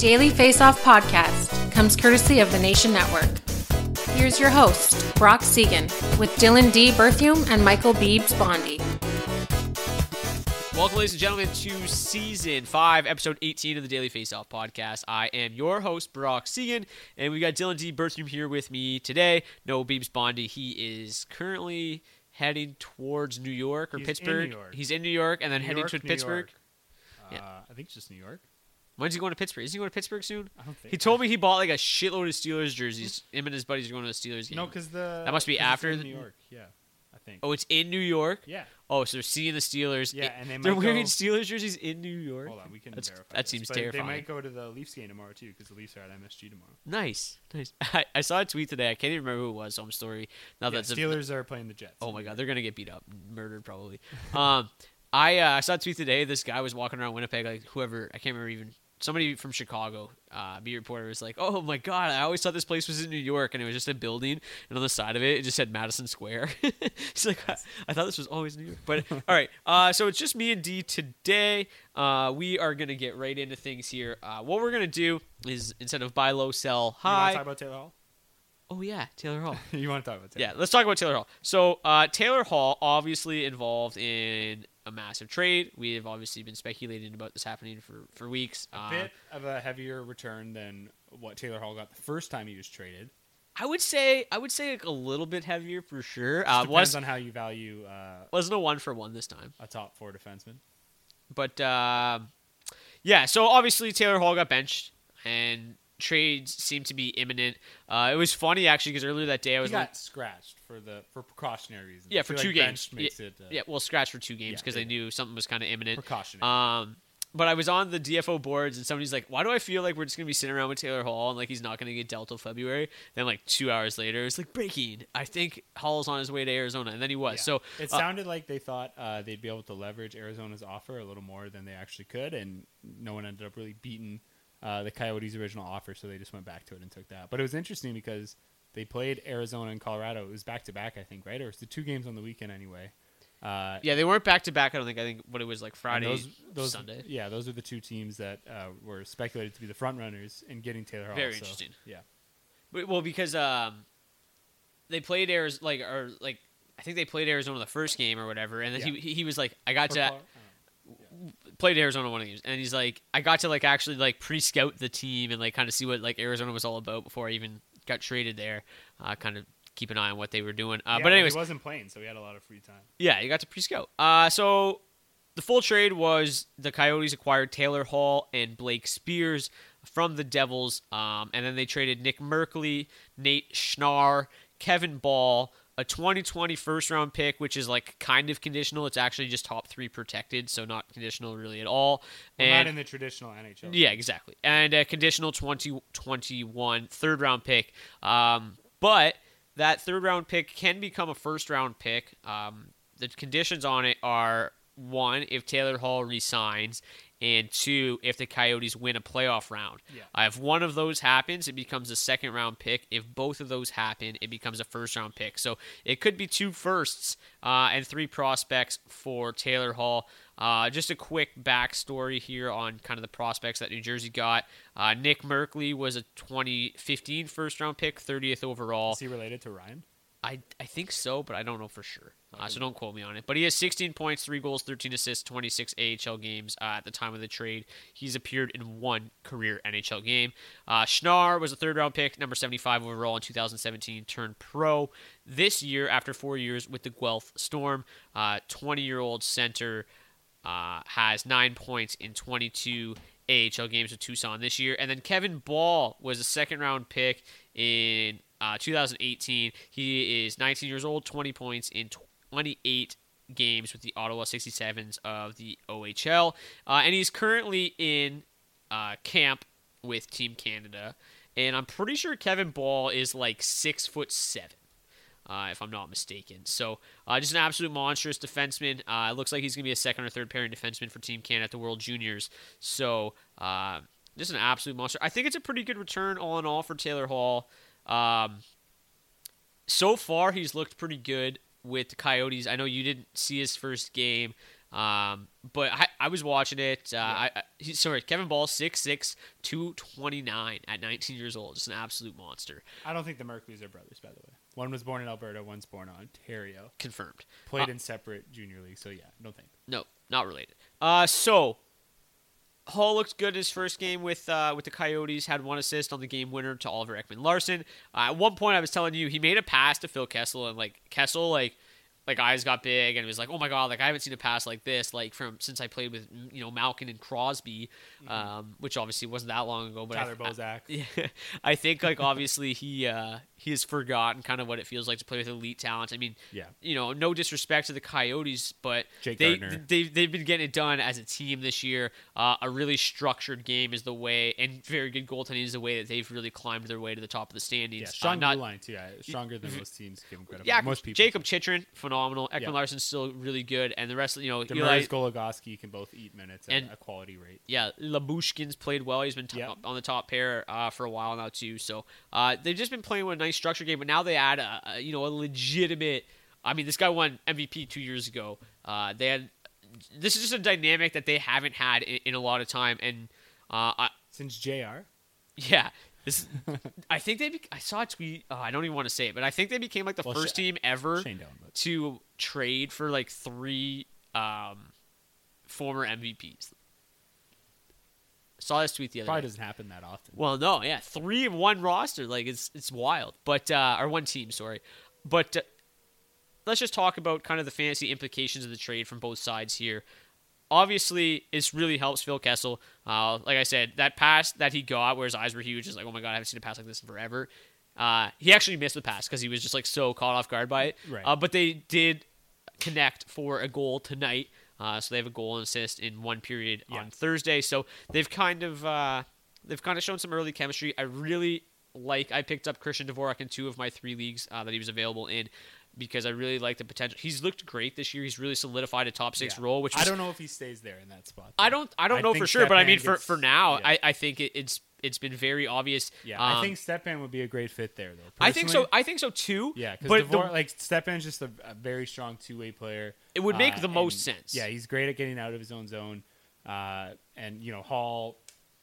Daily Face Off podcast comes courtesy of the Nation Network. Here's your host, Brock Seguin, with Dylan D. Berthium and Michael Beebs Bondy. Welcome, ladies and gentlemen, to season five, episode 18 of the Daily Face Off podcast. I am your host, Brock Seguin, and we got Dylan D. Berthium here with me today. No Beebs Bondy. He is currently heading towards New York or He's in Pittsburgh. New York. He's in New York and then New heading York, to New Pittsburgh. York. Yeah. Uh, I think it's just New York. When's he going to Pittsburgh? Is he going to Pittsburgh soon? I don't think He told me he bought like a shitload of Steelers jerseys. Him and his buddies are going to the Steelers game. No, because the That must be after the- New York. Yeah, I think. Oh, it's in New York. yeah. Oh, so they're seeing the Steelers. Yeah, and they they're wearing go- Steelers jerseys in New York. Hold on, we can That's- verify. that this, seems terrifying. They might go to the Leafs game tomorrow too, because the Leafs are at MSG tomorrow. Nice, nice. I, I saw a tweet today. I can't even remember who it was. So I'm story. Now Yeah, that's a- Steelers are playing the Jets. oh my god, they're gonna get beat up, murdered probably. um, I uh, I saw a tweet today. This guy was walking around Winnipeg, like whoever I can't remember even somebody from Chicago. Uh, beat reporter was like, "Oh my god, I always thought this place was in New York, and it was just a building, and on the side of it, it just said Madison Square." He's like, I, "I thought this was always New York." But all right, uh, so it's just me and D today. Uh, we are gonna get right into things here. Uh, what we're gonna do is instead of buy low, sell You want high. to talk about Taylor Hall? oh yeah, Taylor Hall. you want to talk about Taylor? Yeah, let's talk about Taylor Hall. So uh, Taylor Hall obviously involved in a massive trade. We have obviously been speculating about this happening for for weeks. A Uh, bit of a heavier return than what Taylor Hall got the first time he was traded. I would say I would say like a little bit heavier for sure. Uh, depends was on how you value uh, wasn't a one for one this time, a top four defenseman. but uh, yeah. So obviously Taylor Hall got benched and. Trades seem to be imminent. Uh, it was funny actually because earlier that day I He was got like, scratched for the for precautionary reasons. yeah for two like games. yeah, it uh, yeah, well, scratched for two games yeah, because there they knew something was kind of imminent. precautionary. Um, but I was on the DFO boards and somebody's like, "Why do I feel like we're just gonna be sitting around with Taylor Hall and like he's not gonna get dealt till February?" Then like two hours later, it's like breaking. I think Hall's on his way to Arizona, and then he was. Yeah. So it uh, sounded like they thought uh, they'd be able to leverage Arizona's offer a little more than they actually could, and no one ended up really beating uh, the Coyotes' original offer, so they just went back to it and took that. But it was interesting because they played Arizona and Colorado. It was back to back, I think, right? Or it was the two games on the weekend anyway. Uh, yeah, they weren't back to back. I don't think. I think what it was like Friday, those, those, Sunday. Yeah, those are the two teams that uh, were speculated to be the front runners in getting Taylor Hall. Very so, interesting. Yeah. But, well, because um, they played Arizona, like or like I think they played Arizona the first game or whatever, and then Yeah. he he was like, "I got Or to." Col- played Arizona one of the games, and he's like, I got to like actually like pre-scout the team and like kind of see what like Arizona was all about before I even got traded there. Uh, kind of keep an eye on what they were doing. Uh, Yeah, but anyways, he wasn't playing, so he had a lot of free time. yeah, you got to pre-scout. Uh, so the full trade was the Coyotes acquired Taylor Hall and Blake Speers from the Devils, um, and then they traded Nick Merkley, Nate Schnarr, Kevin Bahl, a 2020 first round pick, which is like kind of conditional. It's actually just top three protected, so not conditional really at all. Well, and not in the traditional NHL. yeah, exactly. And a conditional 2021 third round pick. Um, but that third round pick can become a first round pick. Um, the conditions on it are one, if Taylor Hall resigns, and two, if the Coyotes win a playoff round. Yeah. If one of those happens, it becomes a second round pick. If both of those happen, it becomes a first round pick. So it could be two firsts uh, and three prospects for Taylor Hall. Uh, just a quick backstory here on kind of the prospects that New Jersey got. Uh, Nick Merkley was a 2015 first round pick, 30th overall. Is he related to Ryan? I, I think so, but I don't know for sure. Uh, so don't quote me on it. But he has 16 points, 3 goals, 13 assists, 26 AHL games uh, at the time of the trade. He's appeared in one career NHL game. Uh, Schnarr was a third round pick, number 75 overall in 2017, turned pro this year after four years with the Guelph Storm. 20 year old center uh, has nine points in 22 AHL games with Tucson this year. And then Kevin Bahl was a second round pick in uh, 2018. He is 19 years old, 20 points in 28 games with the Ottawa 67s of the OHL. Uh, and he's currently in uh, camp with Team Canada. And I'm pretty sure Kevin Bahl is like six foot seven uh, if I'm not mistaken. So uh, just an absolute monstrous defenseman. Uh, it looks like he's going to be a second or third pairing defenseman for Team Canada at the World Juniors. So uh, just an absolute monster. I think it's a pretty good return all in all for Taylor Hall. Um, so far, he's looked pretty good with the Coyotes. I know you didn't see his first game. Um, but I, I was watching it. Uh, I, I sorry, Kevin Bahl, 6'6", 229 at 19 years old. Just an absolute monster. I don't think the Merkleys are brothers, by the way. One was born in Alberta, one's born in Ontario. Confirmed. Played Uh, in separate junior leagues, so yeah, don't think. No, not related. Uh, so Hall looked good in his first game with uh, with the Coyotes. Had one assist on the game winner to Oliver Ekman Larsson. Uh, at one point, I was telling you he made a pass to Phil Kessel, and like Kessel, like like eyes got big, and it was like, oh my god, like I haven't seen a pass like this, like from since I played with you know Malkin and Crosby, um, which obviously wasn't that long ago. But I- Tyler I- Bozak. yeah, I think like obviously he uh, he has forgotten kind of what it feels like to play with elite talent. I mean, Yeah. you know, no disrespect to the Coyotes, but Jake they Gardiner. they they've been getting it done as a team this year. Uh, a really structured game is the way, and very good goaltending is the way that they've really climbed their way to the top of the standings. Yeah, Uh, not- line too. Yeah, stronger than most teams give him credit. yeah, most people. Jakob Chychrun, phenomenal. Ekman Yeah. Larsson's still really good, and the rest, of you know, Demers Goligoski can both eat minutes at And- a quality rate. yeah, Lyubushkin's played well. He's been top, Yeah. on the top pair uh, for a while now too. So uh, they've just been playing with a nice structure game. But now they add a, a you know a legitimate. I mean, this guy won MVP two years ago. Uh, they had this is just a dynamic that they haven't had in, in a lot of time. And uh, I, Since Jr. yeah, this I think they. Be, I saw a tweet. Oh, I don't even want to say it, but I think they became like the Well, first Sha- team ever but- to trade for like three um, former MVPs. Saw this tweet the other Probably day. doesn't happen that often. Well, no, yeah, three in one roster, like it's it's wild. But uh, or one team, sorry. But uh, let's just talk about kind of the fantasy implications of the trade from both sides here. Obviously, this really helps Phil Kessel. Uh, like I said, that pass that he got, where his eyes were huge, is like, oh my god, I haven't seen a pass like this in forever. Uh, he actually missed the pass because he was just like so caught off guard by it. Right. Uh, but they did connect for a goal tonight. Uh, so they have a goal and assist in one period Yeah. on Thursday. So they've kind of uh, they've kind of shown some early chemistry. I really like. I picked up Christian Dvorak in two of my three leagues uh, that he was available in because I really like the potential. He's looked great this year. He's really solidified a top six Yeah. role. Which I don't know if he stays there in that spot. I don't. I don't I know for sure, but I mean for gets- for now, yeah. I, I think it, it's it's been very obvious. Yeah, I Um, think Stepan would be a great fit there, though. I think so. I think so too. Yeah, because but like Stepan's just a, a very strong two way player. It would make uh, the most and, sense. Yeah, he's great at getting out of his own zone, uh, and you know Hall,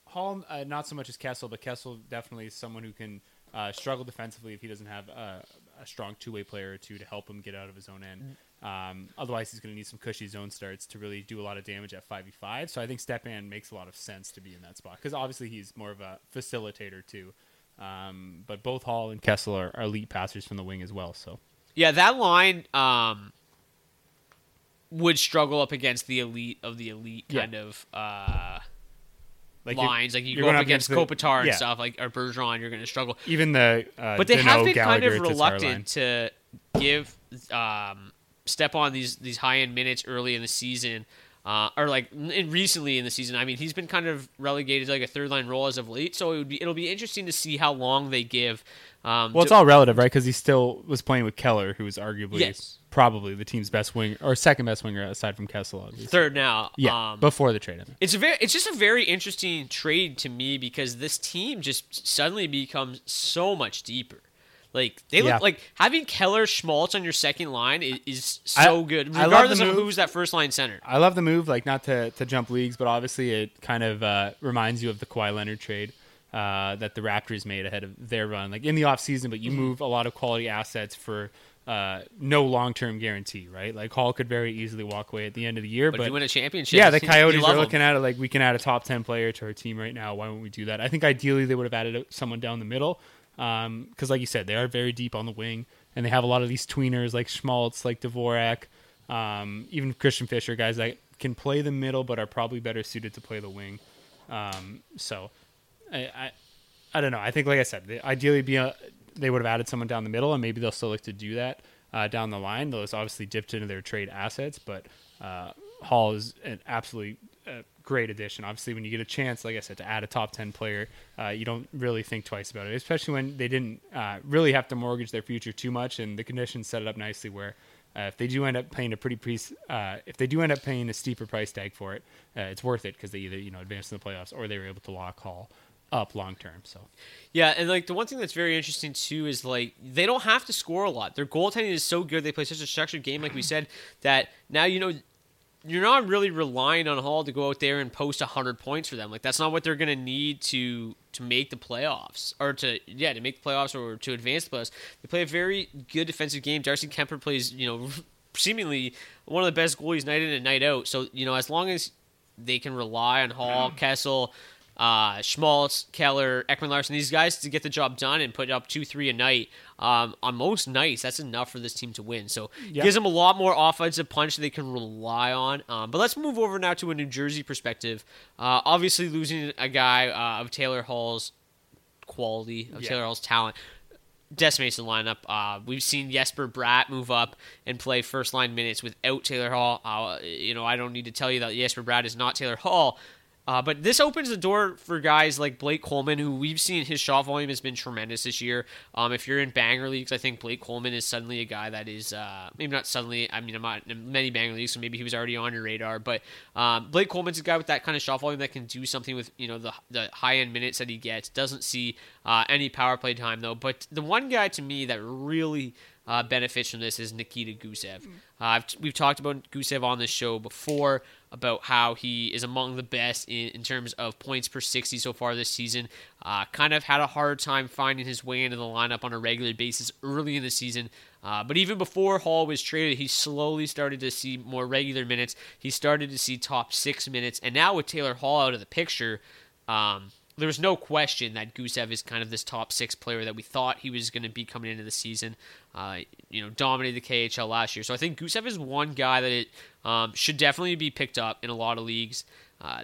Hall uh, not so much as Kessel, but Kessel definitely is someone who can uh, struggle defensively if he doesn't have a, strong two way player or two to help him get out of his own end. Um, otherwise, he's going to need some cushy zone starts to really do a lot of damage at 5v5. So I think Stepan makes a lot of sense to be in that spot because obviously he's more of a facilitator too. Um, but both Hall and Kessel are, are elite passers from the wing as well. So Yeah, that line um, would struggle up against the elite of the elite Yeah. kind of uh, like lines. Like you go up against Kopitar and yeah. stuff, like or Bergeron, you're going to struggle. Even the uh, But they have Danault, been kind of Gallagher, Tatar line. reluctant to give um, Stepan these these high end minutes early in the season. Uh, or like in recently in the season, I mean, he's been kind of relegated to like a third line role as of late. So it would be it'll be interesting to see how long they give. Um, Well, it's to- all relative, right? Because he still was playing with Keller, who was arguably Yes. Probably the team's best winger or second best winger aside from Kessel. Obviously. third now. Yeah, um, before the trade. I mean. It's a very, it's just a very interesting trade to me because this team just suddenly becomes so much deeper. Like they Yeah. look like having Keller Schmaltz on your second line is, is so good, I love regardless of who's that first line center. I love the move, like not to, to jump leagues, but obviously it kind of uh, reminds you of the Kawhi Leonard trade uh, that the Raptors made ahead of their run, like in the offseason, but you Mm-hmm. move a lot of quality assets for uh, no long term guarantee, right? Like Hall could very easily walk away at the end of the year, But, but if you win a championship, yeah, the Coyotes are looking at it like we can add a top ten player to our team right now. Why won't we do that? I think ideally they would have added someone down the middle because, like you said, they are very deep on the wing, and they have a lot of these tweeners like Schmaltz, like Dvorak, um, even Christian Fischer, guys that can play the middle but are probably better suited to play the wing. Um, so, I, I, I don't know. I think, like I said, ideally be a, they would have added someone down the middle, and maybe they'll still look to do that uh, down the line. Those obviously dipped into their trade assets, but uh, Hall is an absolutely uh, great addition. Obviously, when you get a chance, like I said, to add a top ten player, uh, you don't really think twice about it, especially when they didn't uh, really have to mortgage their future too much, and the conditions set it up nicely where. Uh, if they do end up paying a pretty price, if they do end up paying a steeper price tag for it, it's worth it because they either you know advance in the playoffs or they were able to lock Hall up long term. So Yeah, and like the one thing that's very interesting too is like they don't have to score a lot. Their goaltending is so good. They play such a structured game, like we said, that now you know you're not really relying on Hall to go out there and post hundred points for them. Like that's not what they're gonna need to to make the playoffs or to yeah to make the playoffs or to advance the playoffs. They play a very good defensive game. Darcy Kuemper plays you know seemingly one of the best goalies night in and night out. So you know as long as they can rely on Hall, Kessel, uh, Schmaltz, Keller, Ekman Larsson, these guys to get the job done and put up two, three a night. Um, on most nights, that's enough for this team to win. So Yeah. gives them a lot more offensive punch they can rely on. Um, but let's move over now to a New Jersey perspective. Uh, obviously, losing a guy uh, of Taylor Hall's quality, of Yeah. Taylor Hall's talent, decimates the lineup. Uh, we've seen Jesper Bratt move up and play first line minutes without Taylor Hall. Uh, you know, I don't need to tell you that Jesper Bratt is not Taylor Hall. Uh, but this opens the door for guys like Blake Coleman, who we've seen his shot volume has been tremendous this year. Um, if you're in banger leagues, I think Blake Coleman is suddenly a guy that is uh, maybe not suddenly. I mean, I'm not in many banger leagues, so maybe he was already on your radar. But um, Blake Coleman's a guy with that kind of shot volume that can do something with you know the the high end minutes that he gets. Doesn't see uh, any power play time though. But the one guy to me that really uh, benefits from this is Nikita Gusev. Uh, I've, we've talked about Gusev on this show before about how he is among the best in, in terms of points per 60 so far this season. Uh, kind of had a hard time finding his way into the lineup on a regular basis early in the season. Uh, but even before Hall was traded, he slowly started to see more regular minutes. He started to see top six minutes. And now with Taylor Hall out of the picture, um, there's no question that Gusev is kind of this top six player that we thought he was going to be coming into the season. Uh, you know, dominated the KHL last year. So I think Gusev is one guy that it um, should definitely be picked up in a lot of leagues. Uh,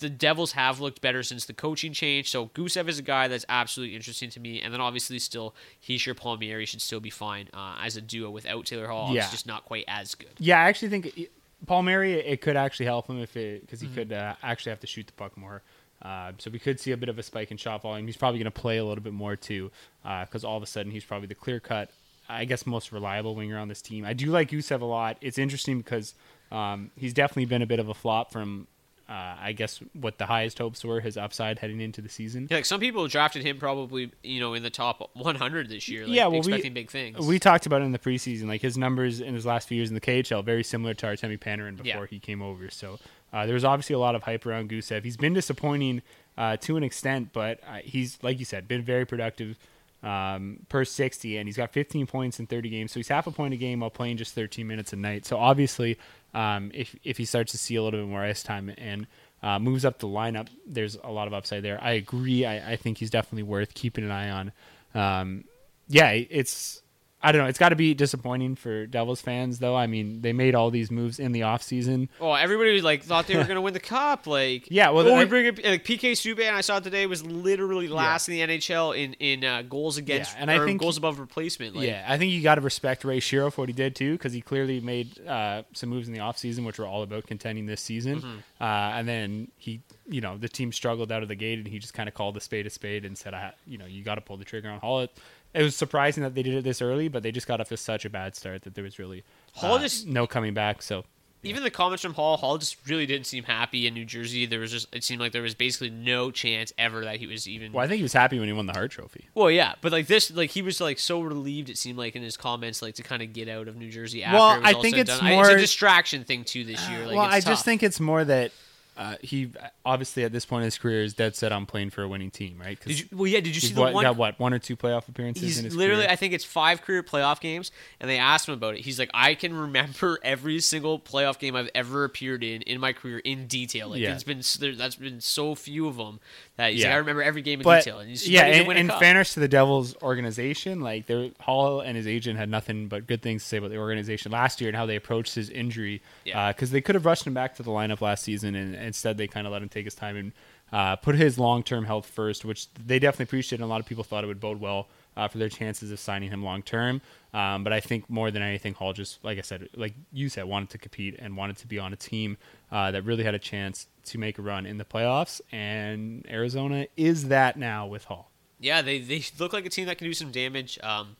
the Devils have looked better since the coaching change, so Gusev is a guy that's absolutely interesting to me. And then obviously, still Hischier Palmieri should still be fine uh, as a duo without Taylor Hall. Yeah. It's just not quite as good. Yeah, I actually think it- Palmieri it could actually help him if it because he Mm-hmm. could uh, actually have to shoot the puck more. Uh, so we could see a bit of a spike in shot volume. He's probably going to play a little bit more too because all of a sudden he's probably the clear cut, I guess, most reliable winger on this team. I do like Gusev a lot. It's interesting because um, he's definitely been a bit of a flop from. Uh, I guess what the highest hopes were his upside heading into the season. Yeah, like some people drafted him probably, you know, in the top 100 this year. Like, yeah, well, expecting we, big things. We talked about it in the preseason, like his numbers in his last few years in the KHL, very similar to Artemi Panarin before Yeah. he came over. So uh, obviously a lot of hype around Gusev. He's been disappointing uh, to an extent, but uh, he's like you said, been very productive um, per 60, and he's got 15 points in 30 games. So he's half a point a game while playing just 13 minutes a night. So obviously, um, if if he starts to see a little bit more ice time and uh, moves up the lineup, there's a lot of upside there. I agree. I, I think he's definitely worth keeping an eye on. Um, yeah, it's I don't know. It's got to be disappointing for Devils fans, though. I mean, they made all these moves in the offseason. Oh, everybody like thought they were going to win the cup. Like, Yeah, well, oh, we bring up like PK Subban. I saw today was literally last in the NHL in in uh, goals against Yeah, and I think- goals above replacement. Like, yeah, I think you got to respect Ray Shero for what he did too, because he clearly made uh, some moves in the offseason, which were all about contending this season. Mm-hmm. Uh, and then he, you know, the team struggled out of the gate, and he just kind of called the spade a spade and said, "I, you know, you got to pull the trigger on Hall." It, was surprising that they did it this early, but they just got off to such a bad start that there was really Hall uh, just- no coming back. So even the comments from Hall, Hall just really didn't seem happy in New Jersey. There was just it seemed like there was basically no chance ever that he was even. Well, I think he was happy when he won the Hart Trophy. Well, yeah, but like this, like he was like so relieved. It seemed like in his comments, like to kind of get out of New Jersey after. Well, it was I all think it's done. I- more- it's a distraction thing too this year. Like, well, I just think it's more that uh, he obviously at this point in his career is dead set on playing for a winning team, right? Did you, well, yeah. Did you see the what, one? got what one or two playoff appearances He's in his literally, career? I think it's five career playoff games, and they asked him about it. He's like, I can remember every single playoff game I've ever appeared in in my career in detail. Like, Yeah. it's been there, that's been so few of them that he's Yeah. like, I remember every game in but detail. And he's yeah, ready to in, win a in fairness to the Devils organization, like they Hall and his agent had nothing but good things to say about the organization last year and how they approached his injury. Yeah. Because they could have rushed him back to the lineup last season, and instead they kind of let him take his time and uh, put his long term health first, which they definitely appreciated. And a lot of people thought it would bode well uh, for their chances of signing him long term. Um, but I think more than anything, Hall just, like I said, like you said, wanted to compete and wanted to be on a team uh, that really had a chance to make a run in the playoffs. And Arizona is that now with Hall. Yeah, they they look like a team that can do some damage. Um,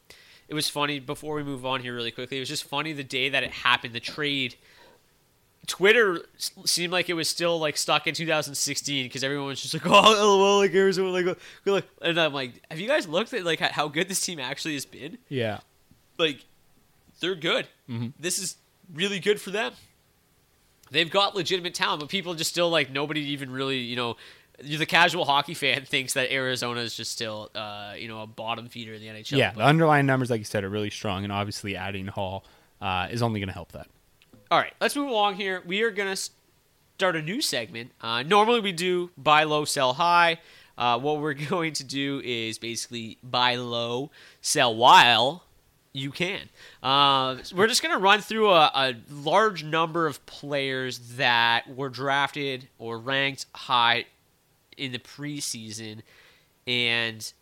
it was funny before we move on here really quickly. It was just funny the day that it happened, the trade. Twitter seemed like it was still like stuck in 2016 because everyone was just like, "Oh, lol, like Arizona, like, like," and I'm like, "Have you guys looked at like how good this team actually has been? Yeah. Like, they're good. This is really good for them. They've got legitimate talent, but people just still like nobody even really, you know, the casual hockey fan thinks that Arizona is just still, uh, you know, a bottom feeder in the NHL. Yeah, but- the underlying numbers, like you said, are really strong, and obviously adding Hall uh, is only going to help that. All right, let's move along here. We are going to start a new segment. Uh, normally we do buy low, sell high. Uh, what we're going to do is basically buy low, sell while you can. Uh, we're just going to run through a, a large number of players that were drafted or ranked high in the preseason, and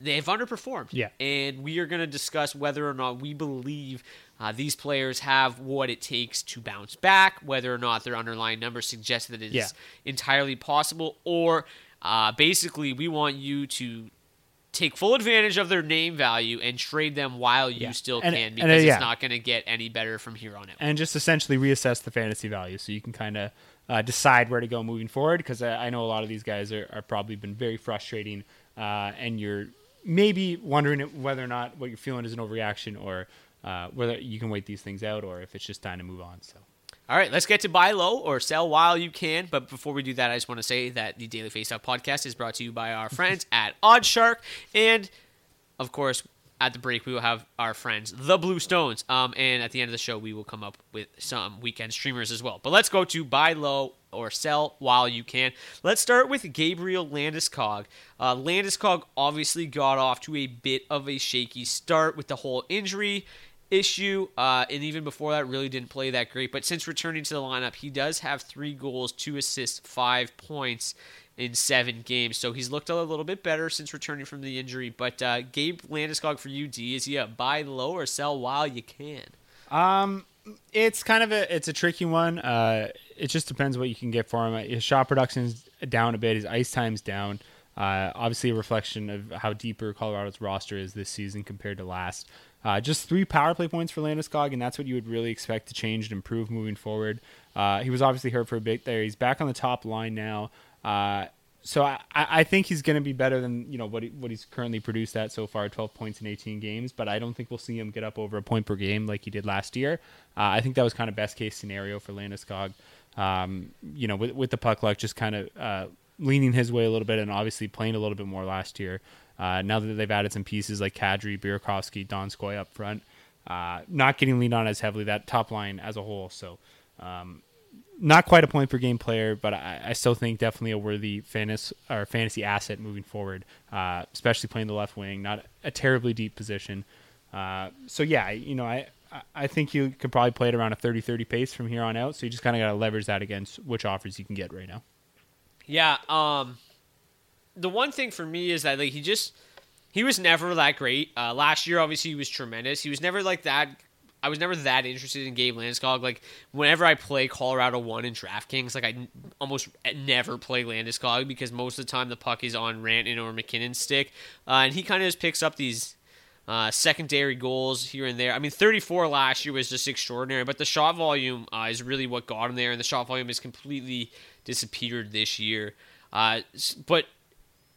they've underperformed. Yeah. And we are going to discuss whether or not we believe uh, these players have what it takes to bounce back, whether or not their underlying numbers suggest that it is Yeah. entirely possible, or uh, basically we want you to take full advantage of their name value and trade them while you Yeah. still And- can and, because uh, yeah. it's not going to get any better from here on out. and just essentially reassess the fantasy value so you can kind of uh, decide where to go moving forward because I, I know a lot of these guys are, are probably been very frustrating uh, and you're maybe wondering whether or not what you're feeling is an overreaction or uh, whether you can wait these things out or if it's just time to move on so All right, let's get to buy low or sell while you can. But before we do that, I just want to say that the Daily Faceoff podcast is brought to you by our friends at Oddshark. And, of course, at the break, we will have our friends, the Blue Stones. Um, and at the end of the show, we will come up with some weekend streamers as well. But let's go to buy low or sell while you can. Let's start with Gabriel Landeskog. Uh, Landeskog obviously got off to a bit of a shaky start with the whole injury issue, uh, and even before that, really didn't play that great. But since returning to the lineup, he does have three goals, two assists, five points in seven games. So he's looked a little bit better since returning from the injury. But uh, Gabe Landeskog for UD is he a buy low or sell while you can? Um, it's kind of a it's a tricky one. Uh, it just depends what you can get for him. His shot production's down a bit. His ice time's down. Uh, obviously, a reflection of how deeper Colorado's roster is this season compared to last. Uh, just three power play points for Landeskog, and that's what you would really expect to change and improve moving forward. Uh, he was obviously hurt for a bit there. He's back on the top line now. Uh, so I, I think he's going to be better than you know what he, what he's currently produced at so far, 12 points in 18 games. But I don't think we'll see him get up over a point per game like he did last year. Uh, I think that was kind of best case scenario for Landeskog. Um, you know, with, with the puck luck just kind of uh, leaning his way a little bit, and obviously playing a little bit more last year. Uh, now that they've added some pieces like Kadri, Burakovsky, Donskoy up front, uh, not getting leaned on as heavily that top line as a whole. So, um, not quite a point per game player, but I, I still think definitely a worthy fantasy or fantasy asset moving forward, uh, especially playing the left wing, not a terribly deep position. Uh, so yeah, you know, I I think you could probably play it around a 30-30 pace from here on out. So you just kind of got to leverage that against which offers you can get right now. Yeah. Um, the one thing for me is that like he just he was never that great. Uh, last year, obviously, he was tremendous. He was never like that. I was never that interested in Gabe Landeskog. Like whenever I play Colorado one in DraftKings, like I n- almost never play Landeskog because most of the time the puck is on Rantanen or MacKinnon's stick, uh, and he kind of just picks up these uh, secondary goals here and there. I mean, 34 last year was just extraordinary, but the shot volume uh, is really what got him there, and the shot volume has completely disappeared this year. Uh, but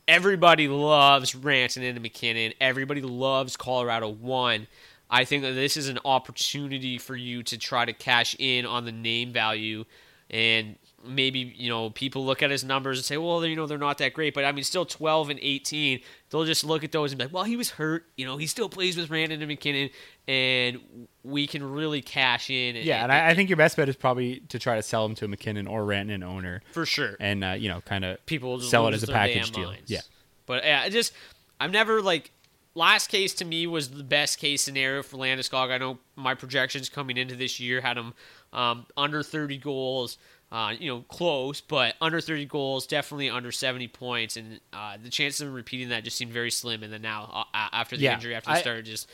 everybody loves Rantanen and MacKinnon. Everybody loves Colorado one. I think that this is an opportunity for you to try to cash in on the name value and maybe you know people look at his numbers and say well you know they're not that great but i mean still 12 and 18 they'll just look at those and be like well he was hurt you know he still plays with Rantanen and MacKinnon, and we can really cash in and, Yeah, and I, I think your best bet is probably to try to sell him to a MacKinnon or Rantanen owner, for sure and uh, you know, kind of people sell it as a package deal. minds. Yeah, But yeah, I just I'm never like last case to me was the best case scenario for Landeskog. I know my projections coming into this year had him um, under 30 goals. Uh, you know, close, but under 30 goals, definitely under 70 points, and uh, the chances of him repeating that just seemed very slim. And then now, uh, after the Yeah, injury, after the I- start, just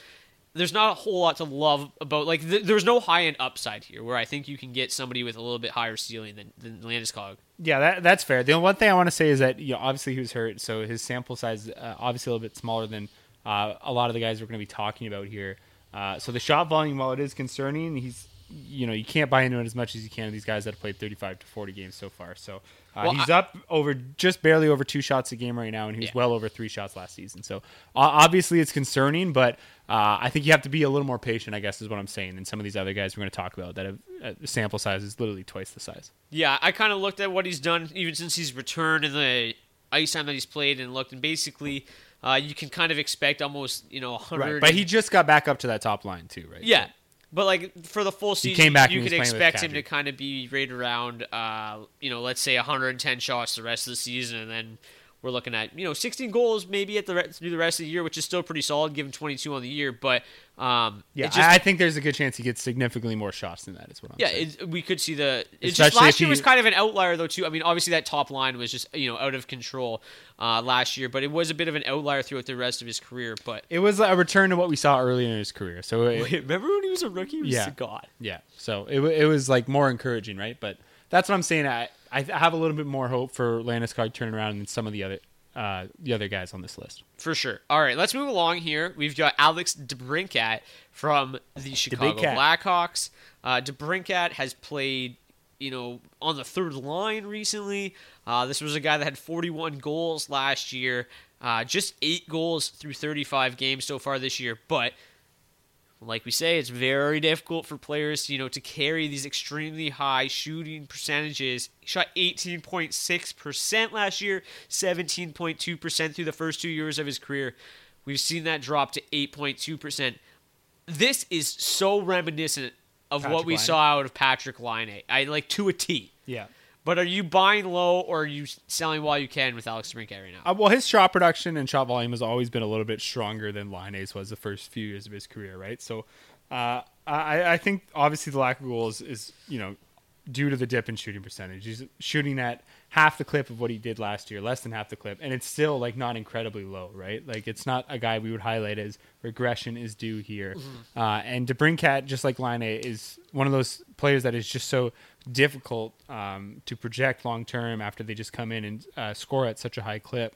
there's not a whole lot to love about. Like, th- there's no high end upside here, where I think you can get somebody with a little bit higher ceiling than, than Landeskog. yeah, that, that's fair. The one thing I want to say is that you know, obviously he was hurt, so his sample size uh, obviously a little bit smaller than uh, a lot of the guys we're going to be talking about here. Uh, so the shot volume, while it is concerning, he's you know you can't buy into it as much as you can. These guys that have played 35 to 40 games so far, so uh, Well, he's I- up over just barely over two shots a game right now, and he was Yeah. well over three shots last season. So uh, obviously it's concerning, but uh, I think you have to be a little more patient. I guess is what I'm saying than some of these other guys we're going to talk about that have uh, sample size is literally twice the size. Yeah, I kind of looked at what he's done even since he's returned and the ice time that he's played and looked, and basically, uh, you can kind of expect almost you know 100. Right, but he just got back up to that top line too, right? yeah, but like for the full season, came back you could was playing with expect him to kind of be right around, uh, you know, let's say 110 shots the rest of the season, and then we're looking at you know 16 goals maybe at the re- through the rest of the year, which is still pretty solid given 22 on the year, but um, Yeah, just, I think there's a good chance he gets significantly more shots than that. Is what I'm Yeah, it, we could see the. It just Especially last if year was kind of an outlier though too. I mean, obviously that top line was just you know out of control uh, last year, but it was a bit of an outlier throughout the rest of his career. But It was a return to what we saw earlier in his career. So it, remember when he was a rookie? He was Yeah. god. yeah, so it, it was like more encouraging, right? But that's what I'm saying. I I have a little bit more hope for Landeskog turning around than some of the other uh, the other guys on this list. For sure. All right, let's move along here. We've got Alex DeBrincat from the Chicago cat. Blackhawks. Uh, DeBrincat has played, you know, on the third line recently. Uh, this was a guy that had 41 goals last year, uh, just eight goals through 35 games so far this year. But like we say, it's very difficult for players, you know, to carry these extremely high shooting percentages. He shot 18.6% last year, 17.2% through the first two years of his career. We've seen that drop to 8.2%. This is so reminiscent of what we Laine. saw out of Patrik Laine. I like to a T. Yeah. But are you buying low or are you selling while you can with Alex DeBrincat right now? Uh, well, his shot production and shot volume has always been a little bit stronger than Laine's was the first few years of his career, right? So, uh, I, I think obviously the lack of goals is you know due to the dip in shooting percentage. He's shooting at half the clip of what he did last year, less than half the clip, and it's still like not incredibly low, right? Like it's not a guy we would highlight as regression is due here. Uh, and DeBrincat, just like Laine, is one of those players that is just so difficult um, to project long term after they just come in and uh, score at such a high clip.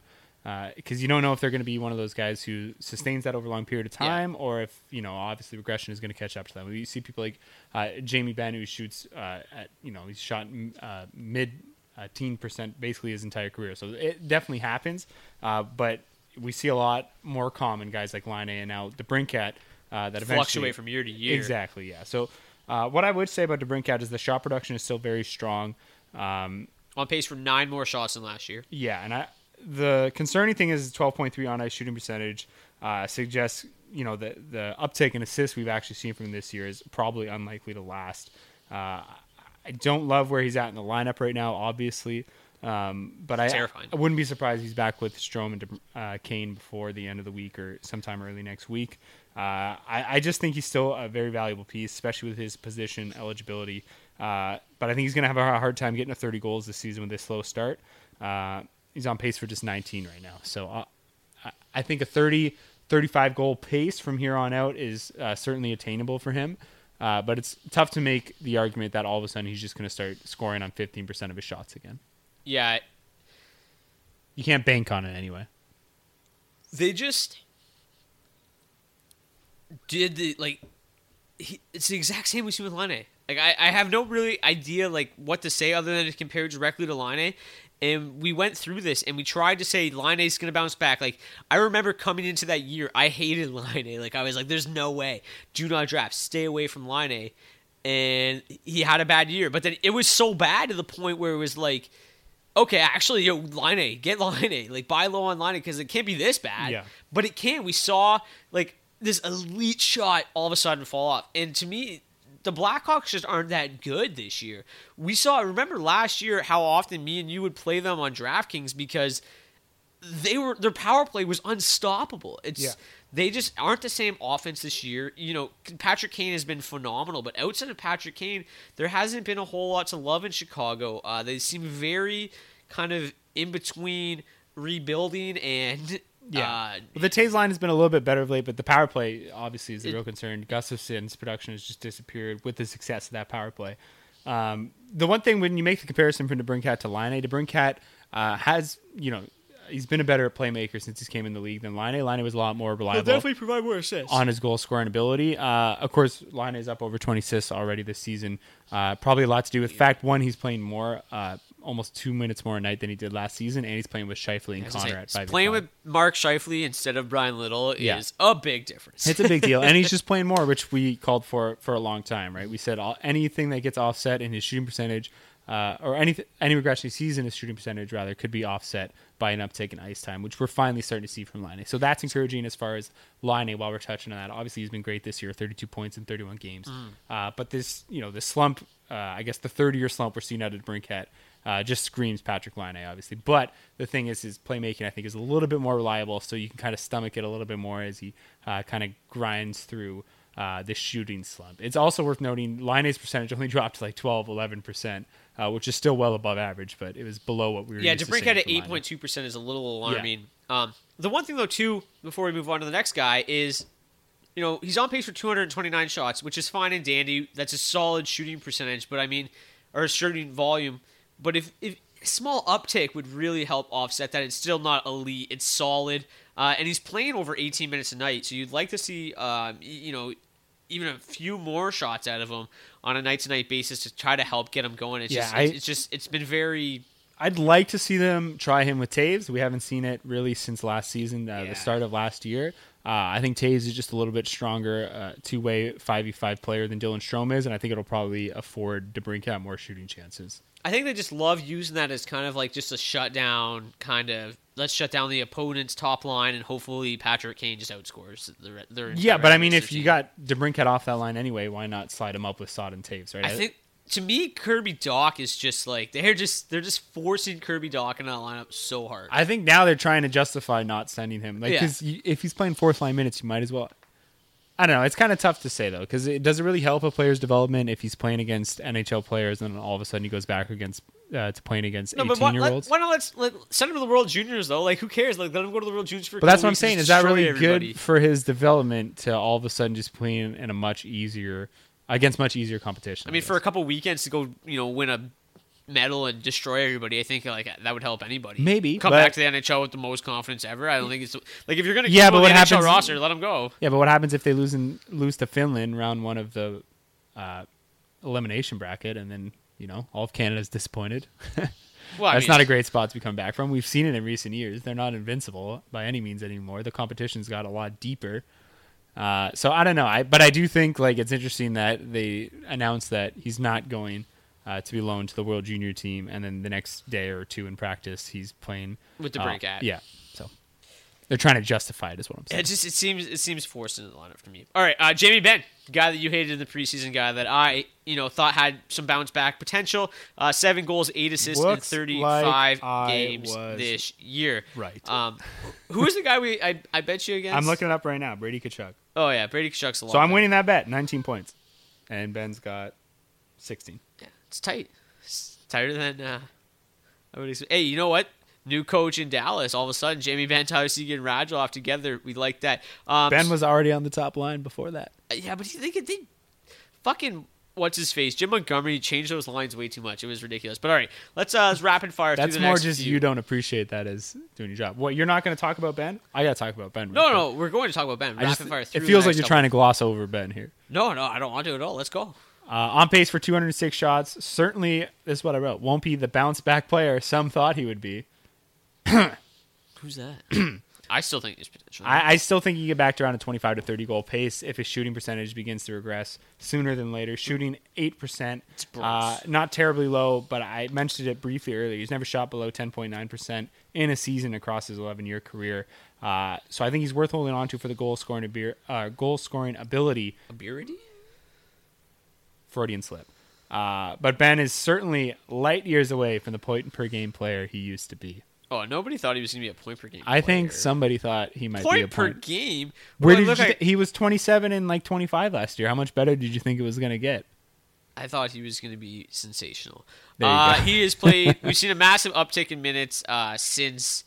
Because you don't know if they're going to be one of those guys who sustains that over a long period of Yeah. time, or if you know obviously regression is going to catch up to them. You see people like uh, Jamie Benn who shoots uh, at you know he's shot uh, mid uh, teen percent basically his entire career, so it definitely happens. Uh, but we see a lot more common guys like Laine and now DeBrincat uh, that eventually Fluctuate from year to year. Exactly, yeah. So uh, what I would say about DeBrincat is the shot production is still very strong. Um, on pace for nine more shots than last year. Yeah, and I the concerning thing is 12.3 on ice shooting percentage uh, suggests you know the the uptick in assists we've actually seen from this year is probably unlikely to last. Uh, I don't love where he's at in the lineup right now, obviously. Um, but I, I wouldn't be surprised he's back with Strome and uh, Kane before the end of the week or sometime early next week. Uh, I, I just think he's still a very valuable piece, especially with his position eligibility. Uh, but I think he's going to have a hard time getting to 30 goals this season with this slow start. Uh, he's on pace for just 19 right now. So uh, I- I think a 30, 35 goal pace from here on out is uh, certainly attainable for him. Uh, but it's tough to make the argument that all of a sudden he's just going to start scoring on 15% of his shots again. Yeah, You can't bank on it anyway. they just did the like he, it's the exact same we see with Laine. Like I, I have no really idea like what to say other than to compare directly to Laine. And we went through this and we tried to say Laine is gonna bounce back. Like I remember coming into that year, I hated Laine. Like I was like, "There's no way. Do not draft. Stay away from Laine." And he had a bad year, but then it was so bad to the point where it was like, okay, actually, yo, Laine, get Laine, like buy low on Laine because it can't be this bad. Yeah. But it can. We saw like this elite shot all of a sudden fall off, and to me, the Blackhawks just aren't that good this year. We saw. Remember last year how often me and you would play them on DraftKings because they were their power play was unstoppable. It's Yeah. they just aren't the same offense this year. You know, Patrick Kane has been phenomenal, but outside of Patrick Kane, there hasn't been a whole lot to love in Chicago. Uh, they seem very kind of in between rebuilding and Yeah. uh, well, the Toews line has been a little bit better of late, but the power play obviously is the real concern. Gustafson's production has just disappeared with the success of that power play. Um, the one thing when you make the comparison from DeBrincat to Laine, DeBrincat uh, has, you know, he's been a better playmaker since he came in the league than Laine. Laine was a lot more reliable But definitely provide more assists. on his goal scoring ability. Uh, of course, Laine is up over 20 assists already this season. Uh, probably a lot to do with fact one, he's playing more, uh, almost two minutes more a night than he did last season, and he's playing with Scheifele and Connor at five. playing with Mark Scheifele instead of Bryan Little Yeah. is a big difference. It's a big deal, and he's just playing more, which we called for for a long time, right? We said all, anything that gets offset in his shooting percentage, uh, or any any regression he sees in his shooting percentage, rather, could be offset by an uptick in ice time, which we're finally starting to see from Laine. So that's encouraging as far as Laine. While we're touching on that, obviously he's been great this year, 32 points in 31 games. Uh, but this, you know, this slump, uh, I guess the third year slump we're seeing out of Brinkett. Uh, just screams Patrik Laine, obviously. But the thing is, his playmaking I think is a little bit more reliable, so you can kind of stomach it a little bit more as he uh, kind of grinds through uh, this shooting slump. It's also worth noting Laine's percentage only dropped to like 12, 11 percent, uh, which is still well above average, but it was below what we were. Yeah, to break out at eight point two percent is a little alarming. Um, the one thing though, too, before we move on to the next guy is, you know, he's on pace for two hundred and twenty nine shots, which is fine and dandy. That's a solid shooting percentage, but I mean, or shooting volume. But if if a small uptick would really help offset that, it's still not elite. It's solid, uh, and he's playing over eighteen minutes a night, so you'd like to see, um, you know. Even a few more shots out of him on a night to night basis to try to help get him going. It's Yeah, just, I- it's, just, it's been very I'd like to see them try him with Toews. We haven't seen it really since last season, uh, Yeah. the start of last year. Uh, I think Toews is just a little bit stronger, uh, two way 5v5 player than Dylan Strome is, and I think it'll probably afford DeBrincat more shooting chances. I think they just love using that as kind of like just a shutdown kind of let's shut down the opponent's top line and hopefully Patrick Kane just outscores the their Yeah, but I mean, if you got DeBrincat off that line anyway, why not slide him up with Saad and Toews, right? I think to me Kirby Dach is just like they're just they're just forcing Kirby Dach in that lineup so hard. I think now they're trying to justify not sending him. Like, Yeah. if he's playing fourth line minutes, you might as well. I don't know. It's kind of tough to say though, because it does it really help a player's development if he's playing against NHL players and then all of a sudden he goes back against uh, to playing against no, but eighteen why, year olds. why not let's let, send him to the World Juniors though? Like who cares? Like let him go to the World Juniors for. But that's what I'm saying. Is that really everybody. good for his development to all of a sudden just playing in a much easier against much easier competition? I mean, for a couple weekends to go, you know, win a medal and destroy everybody, I think like that would help anybody. Maybe, come back to the NHL with the most confidence ever. I don't think it's like if you're gonna Yeah, but what the NHL happens- roster, let him go. Yeah, but what happens if they lose in, lose to Finland round one of the uh, elimination bracket, and then you know all of Canada's disappointed? Well, I That's mean, not a great spot to coming back from. We've seen it in recent years. They're not invincible by any means anymore. The competition's got a lot deeper. Uh, so I don't know. I but I do think like it's interesting that they announced that he's not going uh, to be loaned to the World Junior team, and then the next day or two in practice, he's playing With the uh, break at. Yeah, so they're trying to justify it, is what I'm saying. It just it seems it seems forced into the lineup for me. All right, uh, Jamie Benn, guy that you hated in the preseason, guy that I you know thought had some bounce back potential. Uh, seven goals, eight assists in thirty five like games this year. right. Um, who is the guy we I, I bet you against? I'm looking it up right now. Brady Tkachuk. Oh yeah, Brady Tkachuk's a lot. So I'm better. winning that bet, 19 points, and Benn's got 16. It's tight. It's tighter than uh, I would expect. Hey, you know what? New coach in Dallas. All of a sudden, Jamie Benn Seguin, and Radulov together. We like that. Um, Benn was already on the top line before that. Yeah, but he, they, they fucking what's his face? Jim Montgomery changed those lines way too much. It was ridiculous. But all right, let's uh let's rapid fire. That's more just few. you don't appreciate that as doing your job. What you're not going to talk about Benn? I got to talk about Benn. No, quick. no, we're going to talk about Benn. I Rapid just, fire. it feels like you're couple. trying to gloss over Benn here. No, no, I don't want to at all. Let's go. Uh, on pace for 206 shots. Certainly, this is what I wrote. Won't be the bounce back player some thought he would be. Who's that? I still think there's potential. I, I still think he can get back to around a 25 to 30 goal pace if his shooting percentage begins to regress sooner than later. Shooting 8%, uh, not terribly low, but I mentioned it briefly earlier. He's never shot below 10.9% in a season across his 11 year career. Uh, so I think he's worth holding on to for the goal scoring, abi- uh, goal scoring ability. Ability? Freudian slip. Uh, but Benn is certainly light years away from the point per game player he used to be. Oh, nobody thought he was going to be a point per game. I think somebody thought he might be a point per game. Where Well, did look, you I- thi- he was 27 and like 25 last year? How much better did you think it was going to get? I thought he was going to be sensational. Uh, he has played. we've seen a massive uptick in minutes uh, since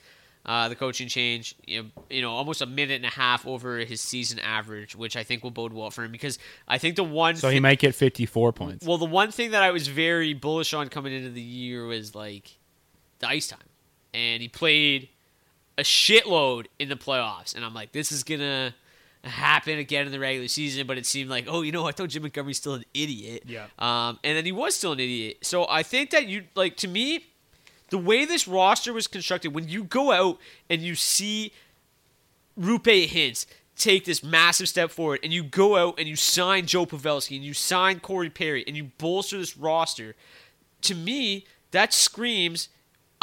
uh, the coaching change. You know, you know, almost a minute and a half over his season average, which I think will bode well for him because I think the one. So he might get 54 points. Well, the one thing that I was very bullish on coming into the year was like the ice time, and he played a shitload in the playoffs, and I'm like, this is gonna happen again in the regular season. But it seemed like, oh, you know, I thought Jim Montgomery's still an idiot. Yeah. Um, and then he was still an idiot. So I think that you like to me, the way this roster was constructed, when you go out and you see Roope Hintz take this massive step forward, and you go out and you sign Joe Pavelski and you sign Corey Perry and you bolster this roster, to me, that screams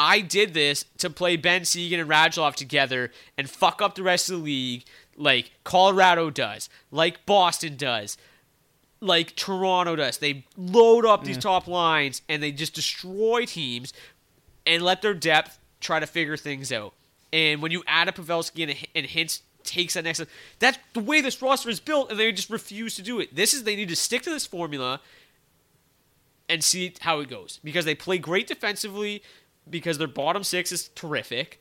I did this to play Benn Seguin and Radulov together and fuck up the rest of the league like Colorado does, like Boston does, like Toronto does. They load up these top lines and they just destroy teams and let their depth try to figure things out. And when you add a Pavelski and, and Hintz takes that next that's the way this roster is built, and they just refuse to do it. This is they need to stick to this formula and see how it goes because they play great defensively because their bottom six is terrific.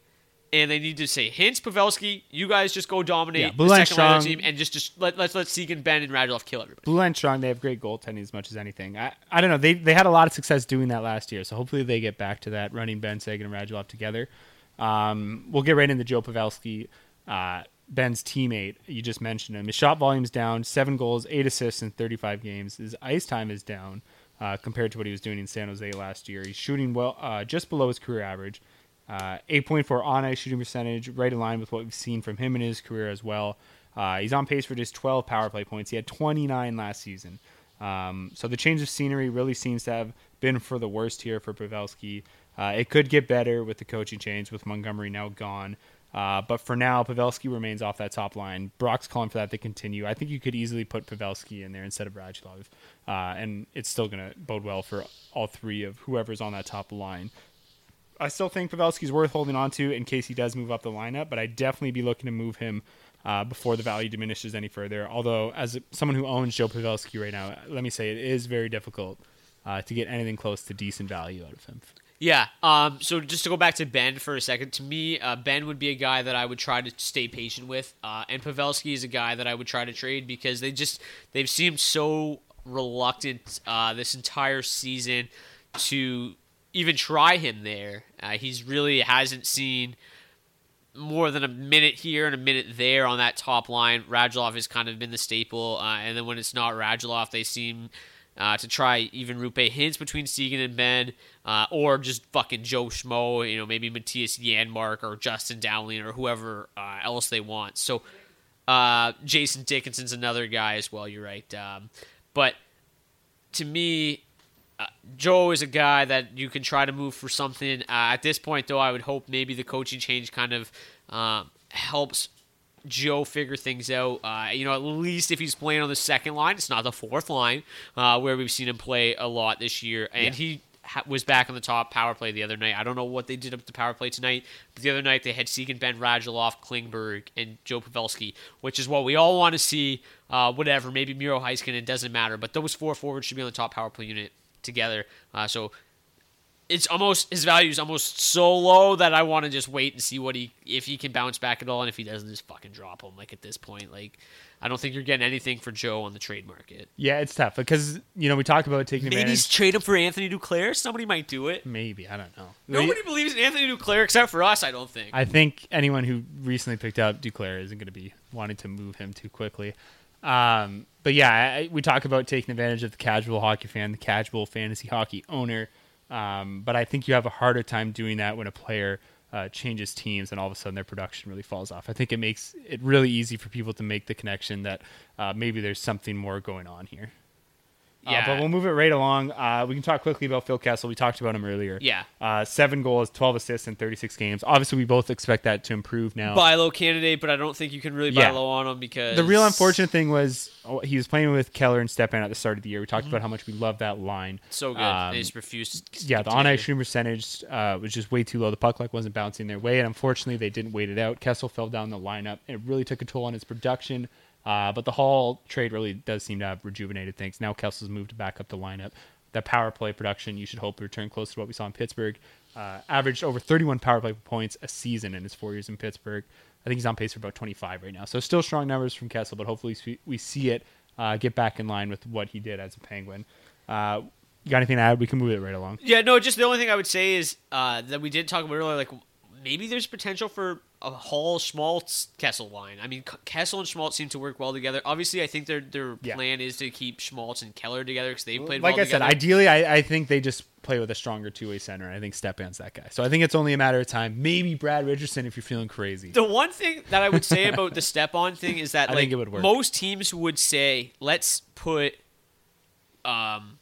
And they need to say, Hintz, Pavelski, you guys just go dominate Yeah, blue the second line of the strong. team and just, just let, let's let Seguin, Benn, and Radulov kill everybody. Blue Line strong. They have great goaltending as much as anything. I, I don't know. They they had a lot of success doing that last year. So hopefully they get back to that, running Benn Seguin and Radulov together. Um, we'll get right into Joe Pavelski, uh, Benn's teammate. You just mentioned him. His shot volume's down, seven goals, eight assists in 35 games. His ice time is down uh, compared to what he was doing in San Jose last year. He's shooting well, uh, just below his career average. Uh, 8.4 on ice shooting percentage, right in line with what we've seen from him in his career as well. Uh, he's on pace for just 12 power play points. He had 29 last season. Um, so the change of scenery really seems to have been for the worst here for Pavelski. Uh, it could get better with the coaching change, with Montgomery now gone. Uh, but for now, Pavelski remains off that top line. Brock's calling for that to continue. I think you could easily put Pavelski in there instead of Radulov, uh, and it's still going to bode well for all three of whoever's on that top line. I still think Pavelski's worth holding on to in case he does move up the lineup, but I'd definitely be looking to move him uh, before the value diminishes any further. Although, as someone who owns Joe Pavelski right now, let me say it is very difficult uh, to get anything close to decent value out of him. Yeah. Um. So just to go back to Benn for a second, to me, uh, Benn would be a guy that I would try to stay patient with, uh, and Pavelski is a guy that I would try to trade because they just they've seemed so reluctant uh, this entire season to even try him there. Uh, he's really hasn't seen more than a minute here and a minute there on that top line. Radulov has kind of been the staple, uh, and then when it's not Radulov, they seem uh, to try even Roope Hintz between Seguin and Benn, uh, or just fucking Joe Schmo, you know, maybe Mattias Janmark or Justin Dowling or whoever uh, else they want. So uh, Jason Dickinson's another guy as well. You're right, um, but to me, Joe is a guy that you can try to move for something. Uh, at this point, though, I would hope maybe the coaching change kind of um, helps Joe figure things out. Uh, you know, at least if he's playing on the second line, it's not the fourth line uh, where we've seen him play a lot this year. And he ha- was back on the top power play the other night. I don't know what they did up the power play tonight, but the other night they had Seguin, Benn Radulov, Klingberg, and Joe Pavelski, which is what we all want to see. Uh, whatever, maybe Miro Heiskanen, it doesn't matter. But those four forwards should be on the top power play unit together. Uh, so it's almost his value is almost so low that I want to just wait and see what he if he can bounce back at all, and if he doesn't, just fucking drop him. Like at this point, like I don't think you're getting anything for Joe on the trade market. Yeah, it's tough because you know we talk about taking Maybe advantage. trade him for Anthony Duclair. Somebody might do it. Maybe I don't know. Nobody believes in Anthony Duclair except for us. I don't think. I think anyone who recently picked up Duclair isn't going to be wanting to move him too quickly. Um, but yeah, I, we talk about taking advantage of the casual hockey fan, the casual fantasy hockey owner. Um, but I think you have a harder time doing that when a player uh, changes teams and all of a sudden their production really falls off. I think it makes it really easy for people to make the connection that uh, maybe there's something more going on here. Uh, Yeah. but we'll move it right along. Uh, we can talk quickly about Phil Kessel. We talked about him earlier. Yeah. Uh, seven goals, 12 assists in 36 games. Obviously, we both expect that to improve now. buy low candidate, but I don't think you can really buy Yeah. low on him because the real unfortunate thing was oh, he was playing with Keller and Stepan at the start of the year. We talked Mm-hmm. about how much we love that line. so good. Um, they just refused. To yeah, the on ice shooting percentage uh, was just way too low. The puck luck wasn't bouncing their way, and unfortunately, they didn't wait it out. Kessel fell down the lineup, and it really took a toll on his production. Uh, but the Hall trade really does seem to have rejuvenated things. Now Kessel's moved back up the lineup. That power play production, you should hope, return close to what we saw in Pittsburgh. Uh, averaged over 31 power play points a season in his four years in Pittsburgh. I think he's on pace for about 25 right now. So still strong numbers from Kessel, but hopefully we- we see it uh, get back in line with what he did as a Penguin. Uh, you got anything to add? We can move it right along. Yeah, no, just the only thing I would say is uh, that we did talk about earlier, like maybe there's potential for a Hall Schmaltz Kessel line. I mean, Kessel and Schmaltz seem to work well together. Obviously, I think their their Yeah. plan is to keep Schmaltz and Keller together because they've played well. like well I said, ideally, I, I think they just play with a stronger two way center. I think Stepan's that guy. So I think it's only a matter of time. Maybe Brad Richardson if you're feeling crazy. The one thing that I would say about the Stepan thing is that I like think it would work. most teams would say, let's put um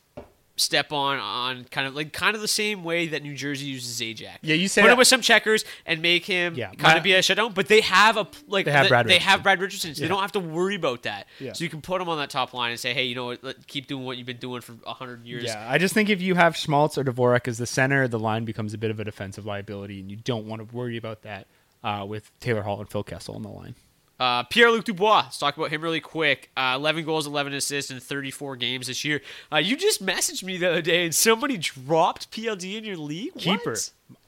Stepan on kind of like kind of the same way that New Jersey uses Ajax. Yeah, you say put that- him with some checkers and make him Yeah, kind of be a shutdown. But they have a like They have th- Brad they have Richardson. Brad Richardson, so Yeah. they don't have to worry about that. Yeah. So you can put him on that top line and say, hey, you know what? Keep doing what you've been doing for hundred years. Yeah, I just think if you have Schmaltz or Dvorak as the center, the line becomes a bit of a defensive liability, and you don't want to worry about that uh, with Taylor Hall and Phil Kessel on the line. Uh, Pierre Luc Dubois. Let's talk about him really quick. Uh, 11 goals, 11 assists in 34 games this year. Uh, you just messaged me the other day and somebody dropped PLD in your league? What? Keeper.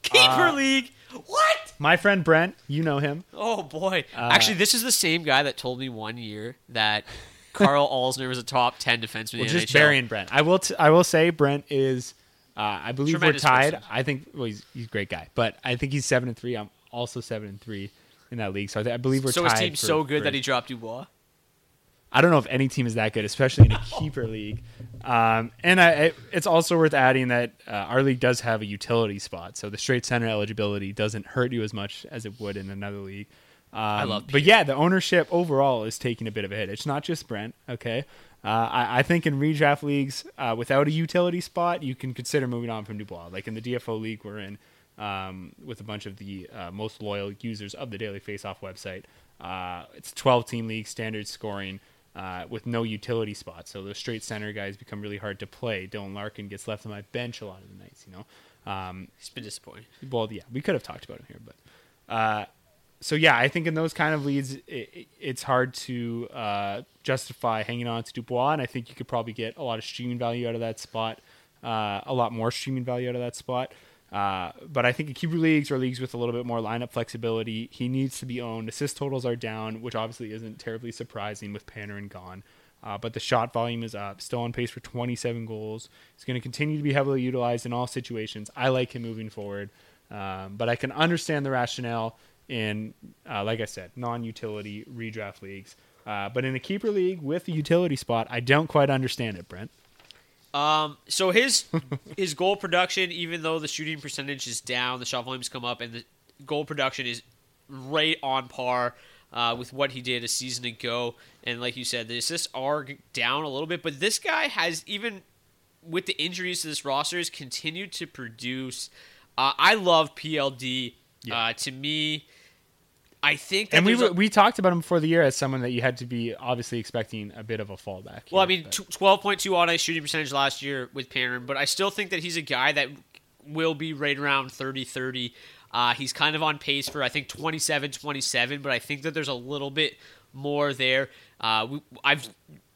Keeper league? What? My friend Brent, you know him. Oh, boy. Uh, Actually, this is the same guy that told me one year that Karl Alzner was a top 10 defenseman in Well, just burying Brent. I will. T- I will say Brent is. Uh, I believe Tremendous we're tied. person. I think. Well, he's, he's a great guy, but I think he's seven and three. I'm also seven and three in that league. So I, I believe we're So tied. his team's for- so good for- that he dropped Dubois? I don't know if any team is that good, especially in a keeper league. Um, and I, I, it's also worth adding that uh, our league does have a utility spot, so the straight center eligibility doesn't hurt you as much as it would in another league. Um, love but yeah, the ownership overall is taking a bit of a hit. It's not just Brent. Okay, uh, I, I think in redraft leagues uh, without a utility spot, you can consider moving on from Dubois. Like in the DFO league we're in, um, with a bunch of the uh, most loyal users of the Daily Faceoff website. Uh, it's 12 team league standard scoring uh, with no utility spots. So the straight center guys become really hard to play. Dylan Larkin gets left on my bench a lot of the nights, you know. Um, He's been disappointing. well, yeah, we could have talked about him here, but uh, so yeah, I think in those kind of leads, it, it- it's hard to uh, justify hanging on to Dubois, and I think you could probably get a lot of streaming value out of that spot, uh, a lot more streaming value out of that spot. Uh, but I think in keeper leagues or leagues with a little bit more lineup flexibility, he needs to be owned. Assist totals are down, which obviously isn't terribly surprising with Panarin gone. Uh, but the shot volume is up, still on pace for 27 goals. He's going to continue to be heavily utilized in all situations. I like him moving forward, um, but I can understand the rationale in, uh, like I said, non-utility redraft leagues. Uh, but in a keeper league with a utility spot, I don't quite understand it, Brent. Um, so his his goal production, even though the shooting percentage is down, the shot volume's come up, and the goal production is right on par uh, with what he did a season ago. And like you said, the assists are down a little bit, but this guy has even with the injuries to this roster has continued to produce. Uh, I love PLD. Uh, to me, I think that And we there's a- we talked about him before the year as someone that you had to be obviously expecting a bit of a fallback. Well, I mean, twelve point two on ice shooting percentage last year with Panarin, but I still think that he's a guy that will be right around 30-30. Uh, he's kind of on pace for I think 27-27, but I think that there's a little bit more there. Uh, we, I've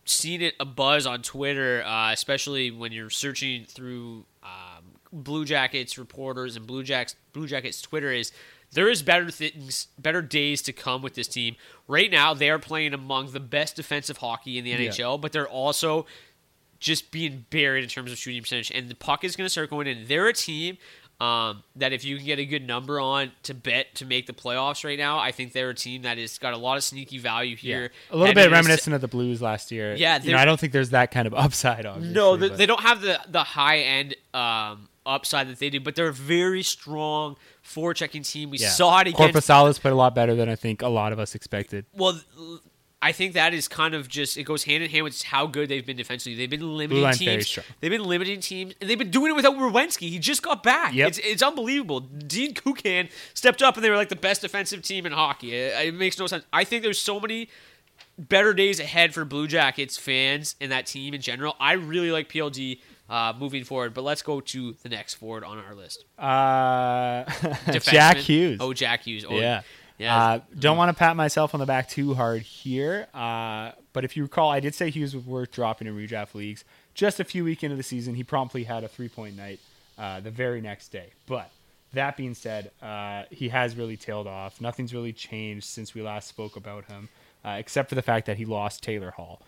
seen it a buzz on Twitter, uh, especially when you're searching through um, Blue Jackets reporters and Blue Jacks Blue Jackets Twitter is there is better things, better days to come with this team. Right now, they are playing among the best defensive hockey in the NHL, but they're also just being buried in terms of shooting percentage. And the puck is going to start going in. They're a team um, that if you can get a good number on to bet to make the playoffs right now, I think they're a team that has got a lot of sneaky value here. a little bit reminiscent of the Blues last year. Yeah, you know, I don't think there's that kind of upside. Obviously, No, they, they don't have the the high end um, upside that they do, but they're a very strong forechecking team. We yeah. saw it against Korpisalo's played a lot better than I think a lot of us expected. Well, I think that is kind of just it goes hand in hand with how good they've been defensively. They've been limiting teams. They've been limiting teams, and they've been doing it without Werenski. He just got back. Yep. It's it's unbelievable. Dean Kukan stepped up, and they were like the best defensive team in hockey. It, it makes no sense. I think there's so many better days ahead for Blue Jackets fans and that team in general. I really like PLD. Uh, moving forward, but let's go to the next forward on our list. Uh, Jack Hughes. Oh, Jack Hughes. Oh, yeah. yeah. Uh, don't want to pat myself on the back too hard here, uh, but if you recall, I did say Hughes was worth dropping in redraft leagues. Just a few weeks into the season, he promptly had a three point night uh, the very next day. But that being said, uh, he has really tailed off. Nothing's really changed since we last spoke about him, uh, except for the fact that he lost Taylor Hall.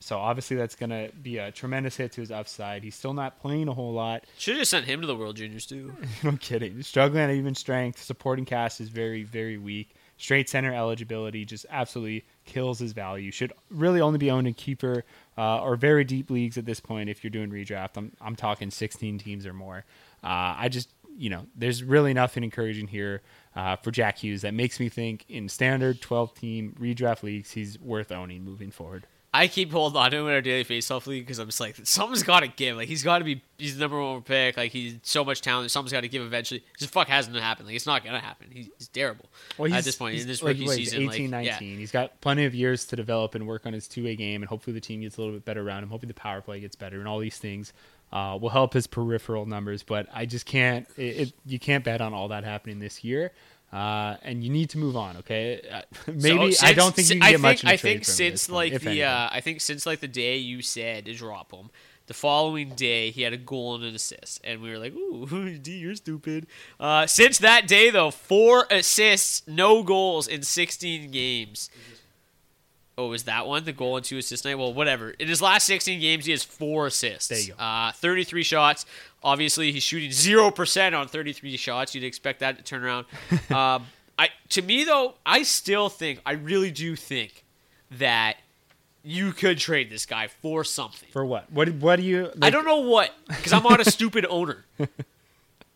So obviously that's going to be a tremendous hit to his upside. He's still not playing a whole lot. Should have just sent him to the World Juniors too. no kidding. Struggling at even strength. Supporting cast is very, very weak. Straight center eligibility just absolutely kills his value. Should really only be owned in keeper uh, or very deep leagues at this point if you're doing redraft. I'm, I'm talking 16 teams or more. Uh, I just, you know, there's really nothing encouraging here uh, for Jack Hughes that makes me think in standard 12 team redraft leagues, he's worth owning moving forward. I keep holding on to him in our daily faceoff league because I'm just like, something's got to give. Like he's got to be, he's the number one pick. Like he's so much talent. Something's got to give eventually. Just fuck hasn't happened. Like it's not gonna happen. He's, he's terrible at this point he's in this like, rookie he's season. 18, like, 19. yeah. He's got plenty of years to develop and work on his two way game, and hopefully the team gets a little bit better around him. Hopefully the power play gets better, and all these things uh, will help his peripheral numbers. But I just can't. It, it, you can't bet on all that happening this year. Uh, and you need to move on, okay? Uh, Maybe So I don't think you can I get think, much. I think since point, like if the, uh, I think since like the day you said to drop him, the following day he had a goal and an assist, and we were like, "Ooh, D, you're stupid." Uh, since that day though, four assists, no goals in 16 games. Oh, was that one the goal and two assists night? Well, whatever. In his last 16 games, he has four assists. There you go. Uh, 33 shots. Obviously, he's shooting zero percent on 33 shots. You'd expect that to turn around. um, I to me though, I still think, I really do think that you could trade this guy for something. for what? What? What do you? I don't know what because I'm not a stupid owner.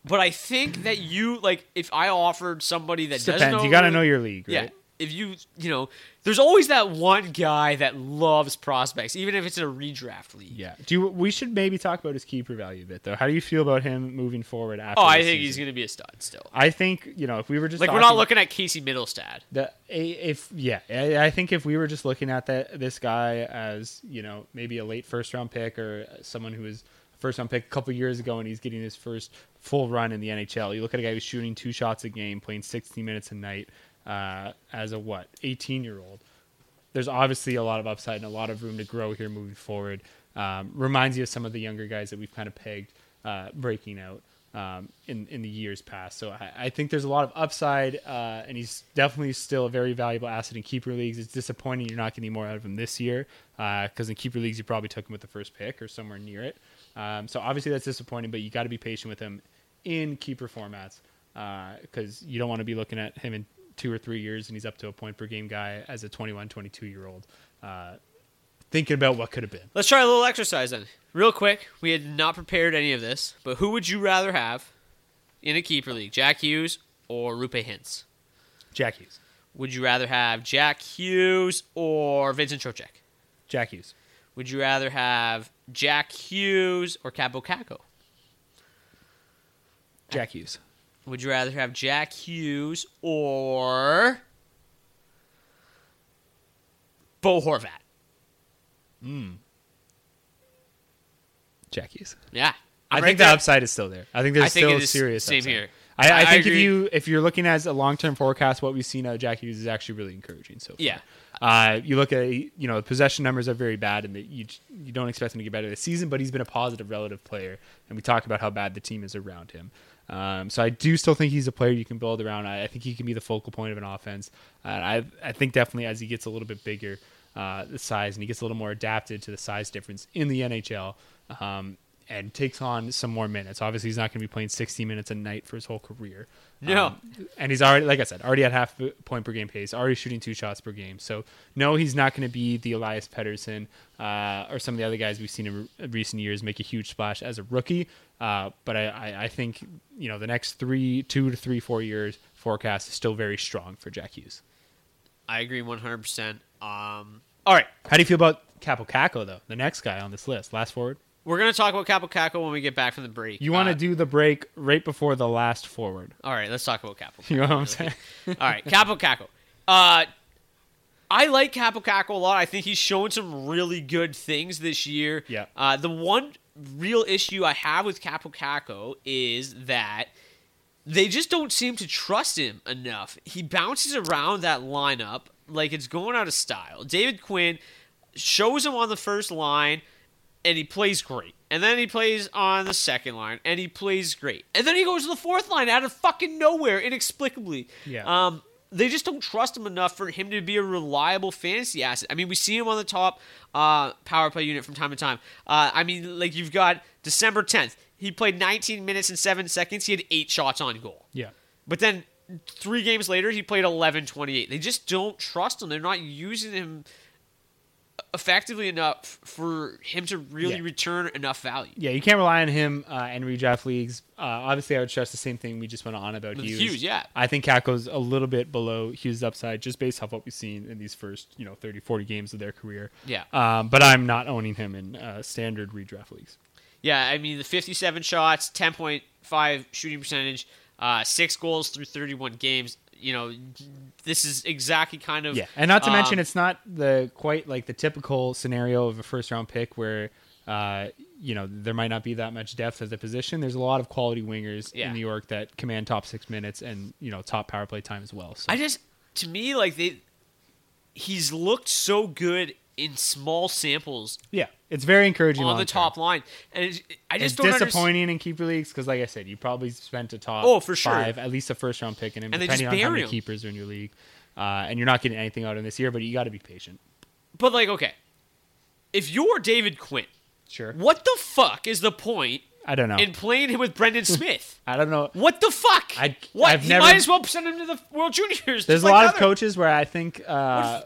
But I think that you like if I offered somebody that doesn't Depends. know You got to know your league, yeah. If you, you know, there's always that one guy that loves prospects, even if it's in a redraft league. Yeah. Do you, we should maybe talk about his keeper value a bit though? How do you feel about him moving forward after? Oh, I think he's going to be a stud still. I think you know if we were just Like we're not looking at Casey Mittelstadt. The if yeah, I I think if we were just looking at that this guy as you know maybe a late first round pick or someone who was a first round pick a couple years ago and he's getting his first full run in the NHL. You look at a guy who's shooting two shots a game, playing 60 minutes a night uh, as a what 18 year old. There's obviously a lot of upside and a lot of room to grow here moving forward. Um, reminds you of some of the younger guys that we've kind of pegged uh, breaking out um, in in the years past. So I, I think there's a lot of upside, uh, and he's definitely still a very valuable asset in keeper leagues. It's disappointing you're not getting more out of him this year because in keeper leagues you probably took him with the first pick or somewhere near it. Um, so obviously that's disappointing, but you got to be patient with him in keeper formats because you don't want to be looking at him in two or three years and he's up to a point per game guy as a 21, 22 year old. Uh, thinking about what could have been. Let's try a little exercise then. Real quick, we had not prepared any of this, but who would you rather have in a keeper league, Jack Hughes or Roope Hintz? Jack Hughes. Would you rather have Jack Hughes or Vincent Trocheck? Jack Hughes. Would you rather have Jack Hughes or Kaapo Kakko? Jack Hughes. Would you rather have Jack Hughes or Bo Horvat? Jack Hughes. Yeah, i I'm think right the upside is still there. I think there's I think still it is serious. same upside. here. I, I, I- I think if you if you're looking as a long term forecast, what we've seen out of Jack Hughes is actually really encouraging. So far. Yeah. Uh, you look at you know the possession numbers are very bad, and that you you don't expect him to get better this season. But he's been a positive relative player, and we talk about how bad the team is around him. Um, so I do still think he's a player you can build around. I, I think he can be the focal point of an offense. Uh, I I think definitely as he gets a little bit bigger, uh, the size, and he gets a little more adapted to the size difference in the NHL. Um, and takes on some more minutes. Obviously, he's not going to be playing 60 minutes a night for his whole career. No. Um, and he's already, like I said, already at half a point per game pace, already shooting two shots per game. So no, he's not going to be the Elias Pettersson uh, or some of the other guys we've seen in re- recent years make a huge splash as a rookie. Uh, but I, I, I think you know the next three, two to three, four years forecast is still very strong for Jack Hughes. I agree 100%. Um, All right, how do you feel about Kaapo Kakko though, the next guy on this list, last forward? We're going to talk about Kaapo Kakko when we get back from the break. You want to Uh, do the break right before the last forward? All right, let's talk about Kaapo. You know what I'm saying? All right, Kaapo Kakko. Uh, I like Kaapo Kakko a lot. I think he's shown some really good things this year. Yeah. Uh, the one real issue I have with Kaapo Kakko is that they just don't seem to trust him enough. He bounces around that lineup like it's going out of style. David Quinn shows him on the first line and he plays great. And then he plays on the second line and he plays great. And then he goes to the fourth line out of fucking nowhere inexplicably. Yeah. Um they just don't trust him enough for him to be a reliable fantasy asset. I mean, we see him on the top uh, power play unit from time to time. Uh, I mean, like you've got December 10th. He played 19 minutes and 7 seconds. He had 8 shots on goal. Yeah. But then three games later, he played 11 28. They just don't trust him. They're not using him effectively enough for him to really Yeah. return enough value. Yeah, you can't rely on him uh, in redraft leagues. Uh, obviously, I would stress the same thing we just went on about With Hughes. Hughes, yeah. I think Kakko's a little bit below Hughes' upside just based off what we've seen in these first, you know, 30, 40 games of their career. Yeah. Um, but I'm not owning him in uh, standard redraft leagues. Yeah, I mean, the 57 shots, 10.5 shooting percentage, uh, six goals through 31 games. You know, this is exactly kind of. Yeah, and not to um, mention, it's not the quite like the typical scenario of a first round pick where, uh, you know, there might not be that much depth at the position. There's a lot of quality wingers Yeah. in New York that command top six minutes and you know top power play time as well. So I just, to me, like, they. He's looked so good in small samples yeah, it's very encouraging on the top line. And it's, I just it's understand. disappointing in keeper leagues because, like I said, you probably spent a top Oh, for sure. five, at least a first round pick in him, And they depending just on how many him. keepers are in your league. Uh, and you're not getting anything out of this year, but you got to be patient. But, like, okay. If you're David Quinn, Sure. what the fuck is the point I don't know. in playing him with Brendan Smith? I don't know. What the fuck? I- what? I've never- might as well send him to the World Juniors. There's a like lot of coaches where I think, uh,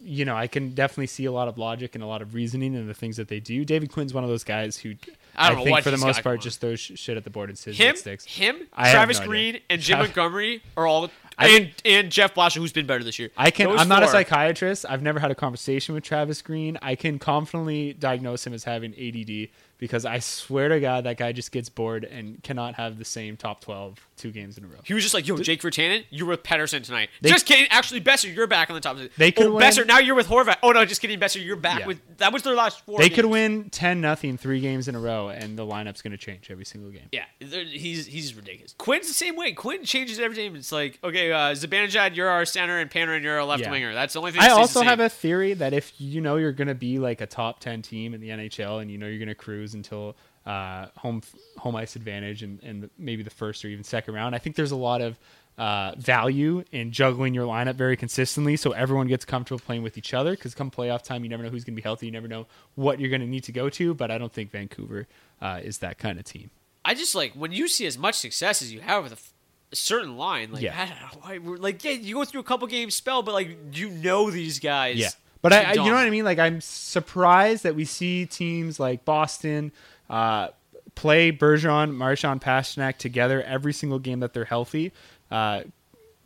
you know, I can definitely see a lot of logic and a lot of reasoning in the things that they do. David Quinn's one of those guys who I don't know think for the most part just throws shit at the board and says Him, sticks. him, I Travis no idea. Green, and Jim Trav- Montgomery are all, I- and and Jeff Blashill, who's been better this year. I can. Those I'm not a psychiatrist. I've never had a conversation with Travis Green. I can confidently diagnose him as having ADD because I swear to God that guy just gets bored and cannot have the same top 12 two games in a row. He was just like, "Yo, Jake Virtanen, you're with Pettersson tonight." They- just kidding. Actually, Boeser, you're back on the top. They could oh, win- Boeser, now you're with Horvat. Oh no, just kidding, Boeser, you're back Yeah. with. That was their last four. They could win 10 nothing three games in a row, and the lineup's going to change every single game. Yeah, he's he's ridiculous. Quinn's the same way. Quinn changes every game. It's like, okay, uh, Zibanejad, you're our center, and Panarin, you're our left Yeah. winger. That's the only thing. I also have a theory that if you know you're going to be like a top 10 team in the NHL and you know you're going to cruise until uh, home home ice advantage and, and maybe the first or even second round, I think there's a lot of uh, value in juggling your lineup very consistently so everyone gets comfortable playing with each other because come playoff time, you never know who's going to be healthy. You never know what you're going to need to go to, but I don't think Vancouver uh, is that kind of team. I just like when you see as much success as you have with a, f- a certain line. Like, Yeah. I don't know why we're like, yeah, you go through a couple games spell, but like you know these guys. Yeah. But I, I, you know what I mean? Like, I'm surprised that we see teams like Boston uh, play Bergeron, Marchand, Pastrnak together every single game that they're healthy. Uh,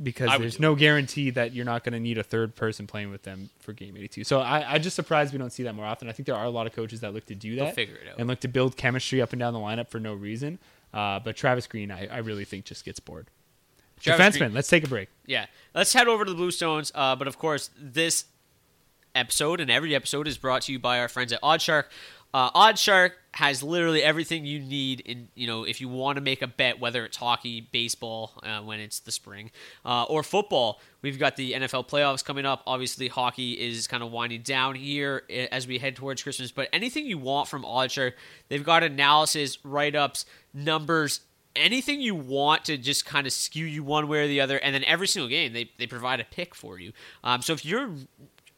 because I there's no guarantee that you're not going to need a third person playing with them for game 82. So I, I'm just surprised we don't see that more often. I think there are a lot of coaches that look to do that, figure it out. and look to build chemistry up and down the lineup for no reason. Uh, but Travis Green, I, I really think just gets bored. Travis Defenseman, Green- let's take a break. Yeah, let's head over to the Bluestones. Uh, but of course, this episode and every episode is brought to you by our friends at OddsShark. Uh, OddsShark has literally everything you need in you know if you want to make a bet, whether it's hockey, baseball uh, when it's the spring, uh, or football. We've got the NFL playoffs coming up. Obviously, hockey is kind of winding down here eh, as we head towards Christmas. But anything you want from OddsShark, they've got analysis, write ups, numbers, anything you want to just kind of skew you one way or the other, and then every single game they, they provide a pick for you. Um, so if you're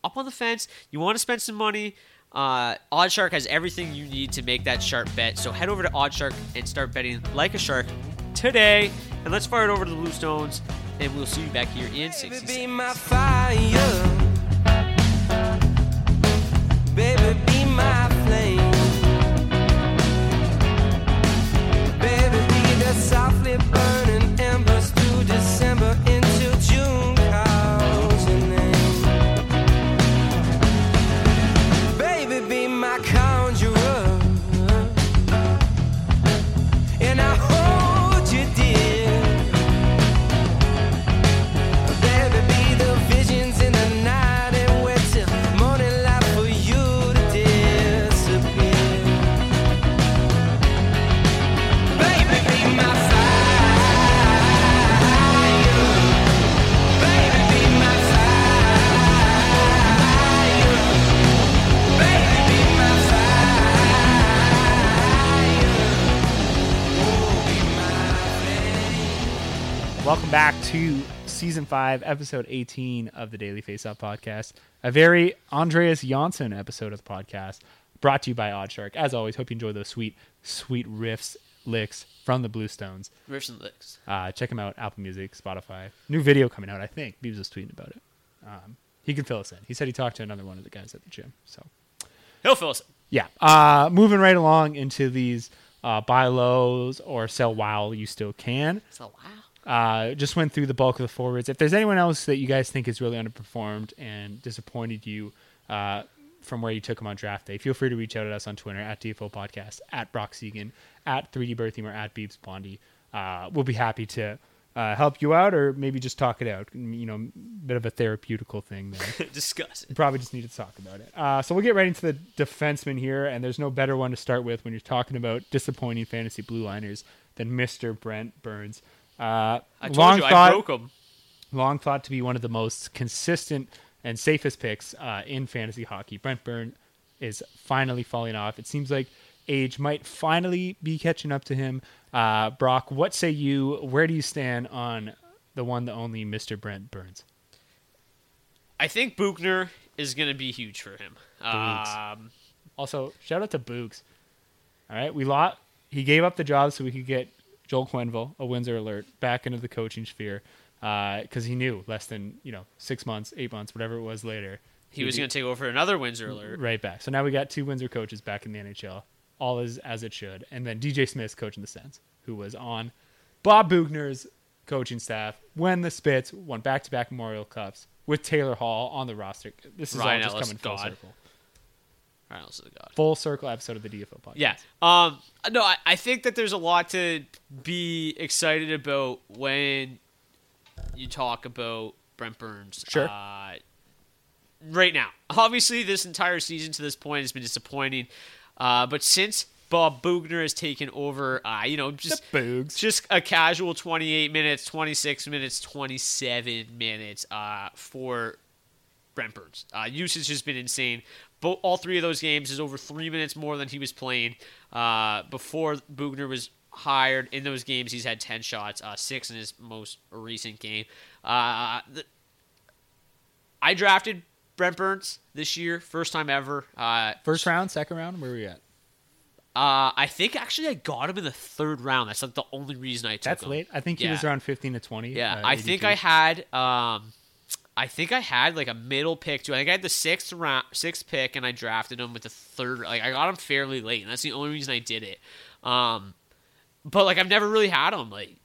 up on the fence, you want to spend some money, uh, OddsShark has everything you need to make that sharp bet. So head over to OddsShark and start betting like a shark today. And let's fire it over to the Bluestones, and we'll see you back here in 60 Baby, be seconds. Baby, Welcome back to season five, episode 18 of the Daily Faceoff podcast. A very Andreas Janssen episode of the podcast brought to you by OddsShark. As always, hope you enjoy those sweet, sweet riffs, licks from the Bluestones. Riffs and licks. Uh, check them out, Apple Music, Spotify. New video coming out, I think. Beebs was tweeting about it. Um, he can fill us in. He said he talked to another one of the guys at the gym. So He'll fill us in. yeah. Uh, moving right along into these uh, buy lows or sell while you still can. So, wow. Uh, just went through the bulk of the forwards. If there's anyone else that you guys think has really underperformed and disappointed you uh, from where you took them on draft day, feel free to reach out at us on Twitter at DFO Podcast, at Brock Seguin, at 3D Berthiem, or at Beebs Blondie. Uh, we'll be happy to uh, help you out or maybe just talk it out. You know, a bit of a therapeutical thing there. Discuss it. probably just need to talk about it. Uh, so we'll get right into the defenseman here, and there's no better one to start with when you're talking about disappointing fantasy blue liners than Mr. Brent Burns. Uh, I told long you thought, I broke him. long thought to be one of the most consistent and safest picks uh, in fantasy hockey. Brent Burns is finally falling off. It seems like age might finally be catching up to him. Uh, Brock, what say you? Where do you stand on the one, the only Mr. Brent Burns? I think Boughner is going to be huge for him. Um, Also, shout out to Boogs. All right, we lot. He gave up the job so we could get Joel Quenneville, a Windsor alert, back into the coaching sphere uh, because he knew less than you know six months, eight months, whatever it was later. he was going to take over another Windsor alert. right back. So now we got two Windsor coaches back in the NHL, all as as it should, and then DJ Smith's coaching the Sens, who was on Bob Boughner's coaching staff when the Spits won back-to-back Memorial Cups with Taylor Hall on the roster. This is Ryan all just Ellis, coming full God. circle. All right, let's the God. Full circle episode of the DFO podcast. Yeah. Um. No, I, I think that there's a lot to be excited about when you talk about Brent Burns. Sure. Uh, right now, obviously, this entire season to this point has been disappointing. Uh, but since Bob Boughner has taken over, uh, you know, just just a casual 28 minutes, 26 minutes, 27 minutes uh, for Brent Burns. Uh, usage has just been insane. Bo- all three of those games is over three minutes more than he was playing. Uh, before Boughner was hired, in those games he's had 10 shots, uh, six in his most recent game. Uh, the, I drafted Brent Burns this year, first time ever. Uh, First round, second round, where are we at? uh, I think actually I got him in the third round. That's like the only reason I took him That's him. late. I think he Yeah. was around 15 to 20. Yeah, uh, I think I had um I think I had like a middle pick too. I think I had the sixth round sixth pick and I drafted him with the third like I got him fairly late and that's the only reason I did it. Um but like I've never really had him like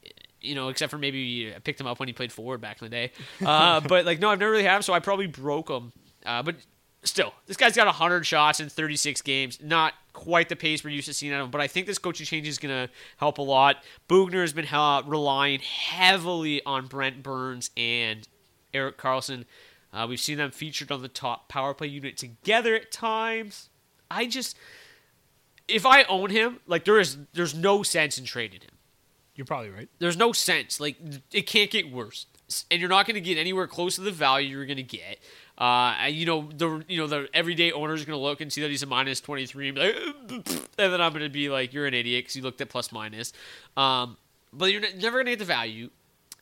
you know, except for maybe I picked him up when he played forward back in the day. Uh, but like, no, I've never really had him, so I probably broke him. Uh, but still, this guy's got 100 shots in 36 games. Not quite the pace we're used to seeing out of him, but I think this coaching change is going to help a lot. Boughner has been uh, relying heavily on Brent Burns and Erik Karlsson. Uh, we've seen them featured on the top power play unit together at times. I just, if I own him, like there is, there's no sense in trading him. You're probably right. There's no sense. Like it can't get worse, and you're not going to get anywhere close to the value you're going to get. Uh, and, you know the you know the everyday owner is going to look and see that he's a minus 23 and like, and then I'm going to be like, you're an idiot because you looked at plus minus. Um, but you're never going to get the value,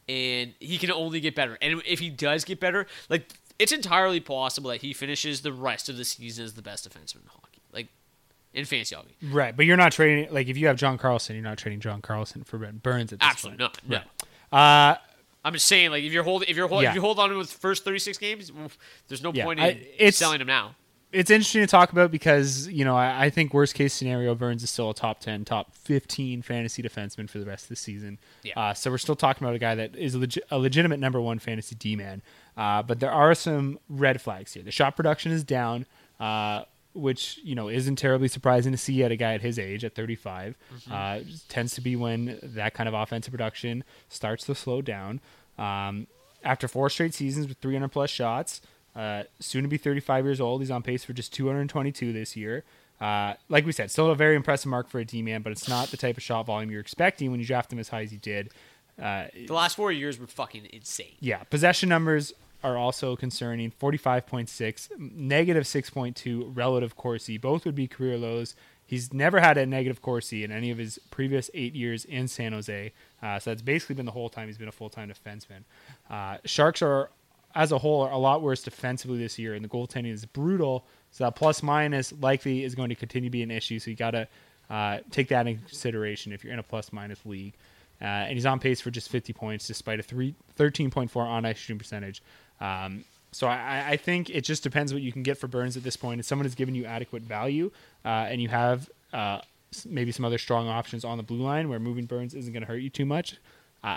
and he can only get better. And if he does get better, like it's entirely possible that he finishes the rest of the season as the best defenseman in hockey, like in fantasy hockey. Right, but you're not trading like if you have John Carlson, you're not trading John Carlson for Brent Burns at this Absolutely point. not. No. Uh, I'm just saying, like if you're holding, if you're hold, Yeah. if you hold on to his first 36 games, there's no Yeah, point in I- selling him now. It's interesting to talk about because you know I, I think worst case scenario Burns is still a top ten, top fifteen fantasy defenseman for the rest of the season. Yeah. Uh, so we're still talking about a guy that is a, a legitimate number one fantasy D man. Uh, but there are some red flags here. The shot production is down, uh, which you know isn't terribly surprising to see at a guy at his age at 35. Uh, just tends to be when that kind of offensive production starts to slow down. Um, after four straight seasons with 300 plus shots, uh, soon to be 35 years old. He's on pace for just 222 this year. Uh, like we said, still a very impressive mark for a D man, but it's not the type of shot volume you're expecting when you draft him as high as you did. Uh, The last four years were fucking insane. yeah, possession numbers are also concerning 45.6, negative 6.2 relative Corsi. Both would be career lows. He's never had a negative Corsi in any of his previous eight years in San Jose. Uh, so that's basically been the whole time he's been a full time defenseman. Uh, Sharks are, as a whole, are a lot worse defensively this year, and the goaltending is brutal. So that plus minus likely is going to continue to be an issue. So you got to uh, take that into consideration if you're in a plus minus league. Uh, and he's on pace for just 50 points despite a three, 13.4 on ice shooting percentage. Um, so I, I think it just depends what you can get for Burns at this point. If someone has given you adequate value uh, and you have uh, maybe some other strong options on the blue line where moving Burns isn't going to hurt you too much,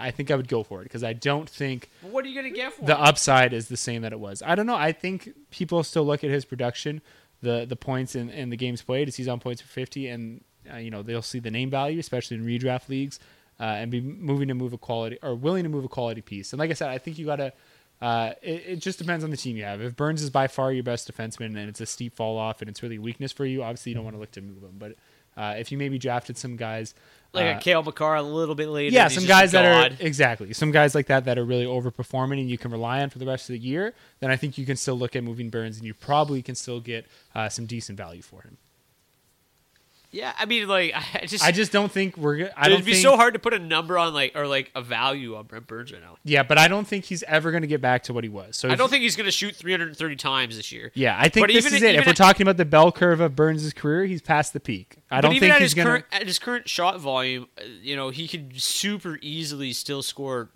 I think I would go for it because I don't think what are you gonna get for the him? upside is the same that it was. I don't know. I think people still look at his production, the the points in, in the games played. He's on points for fifty, and uh, you know they'll see the name value, especially in redraft leagues, uh, and be moving to move a quality or willing to move a quality piece. And like I said, I think you gotta. Uh, it, it just depends on the team you have. If Burns is by far your best defenseman and it's a steep fall off and it's really weakness for you, obviously you don't want to look to move him. But uh, if you maybe drafted some guys like uh, a Cale Makar a little bit later. yeah, some guys that are exactly some guys like that that are really overperforming and you can rely on for the rest of the year. Then I think you can still look at moving Burns and you probably can still get uh, some decent value for him. Yeah, I mean, like I just, I just don't think we're. go- I it'd be think, so hard to put a number on like or like a value on Brent Burns right now. Yeah, but I don't think he's ever going to get back to what he was. So I don't think he's gonna shoot 330 times this year. Yeah, I think But this even- is it. If we're at- talking about the bell curve of Burns' career, he's past the peak. I don't think he's going to. at his current shot volume, uh, you know, he could super easily still score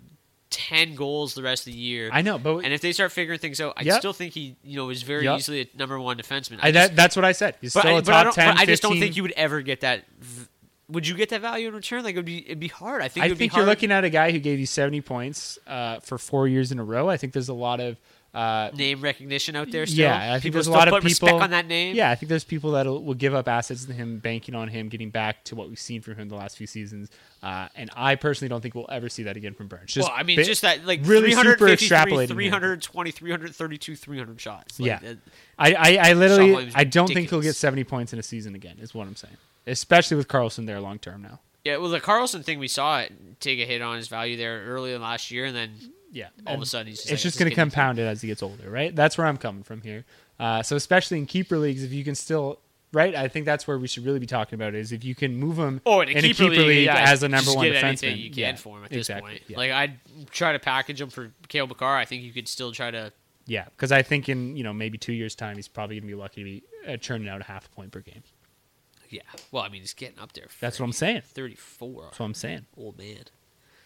10 goals the rest of the year. I know, but and if they start figuring things out, I Yep. still think he, you know, is very Yep. easily a number one defenseman. I, just- that, that's what I said. He's still I, a I top don't, 10, but I just don't think you would ever get that. v- Would you get that value in return? Like it would be, it'd be hard. I think. I think you're looking at a guy who gave you 70 points uh, for four years in a row. I think there's a lot of uh, name recognition out there. Still. Yeah, I think People there's a lot of people on that name. Yeah, I think there's people that will give up assets to him, banking on him getting back to what we've seen from him the last few seasons. Uh, and I personally don't think we'll ever see that again from Burns. Just well, I mean, bi- just that like really super 353, extrapolating. 320, 332, 300 shots. Like, Yeah. I, I, I literally, I don't think he'll get 70 points in a season again. Is what I'm saying. Especially with Carlson there long term now. Yeah, well, the Carlson thing we saw it take a hit on his value there early in last year, and then Yeah, all of a sudden he's just it's like, just going to get into it." compound it as he gets older, right? That's where I'm coming from here. Uh, so especially in keeper leagues, if you can still, right? I think that's where we should really be talking about is if you can move him Oh, in a, keeper, league, yeah, as a number one defenseman. you can yeah, for him at this exactly, point. Yeah. Like I'd try to package him for Cale Makar. I think you could still try to. yeah, because I think in you know maybe two years time he's probably going to be lucky to be uh, churning out a half a point per game. Yeah, well, I mean, he's getting up there. That's what I'm saying. Thirty-four. That's what I'm saying. Old man.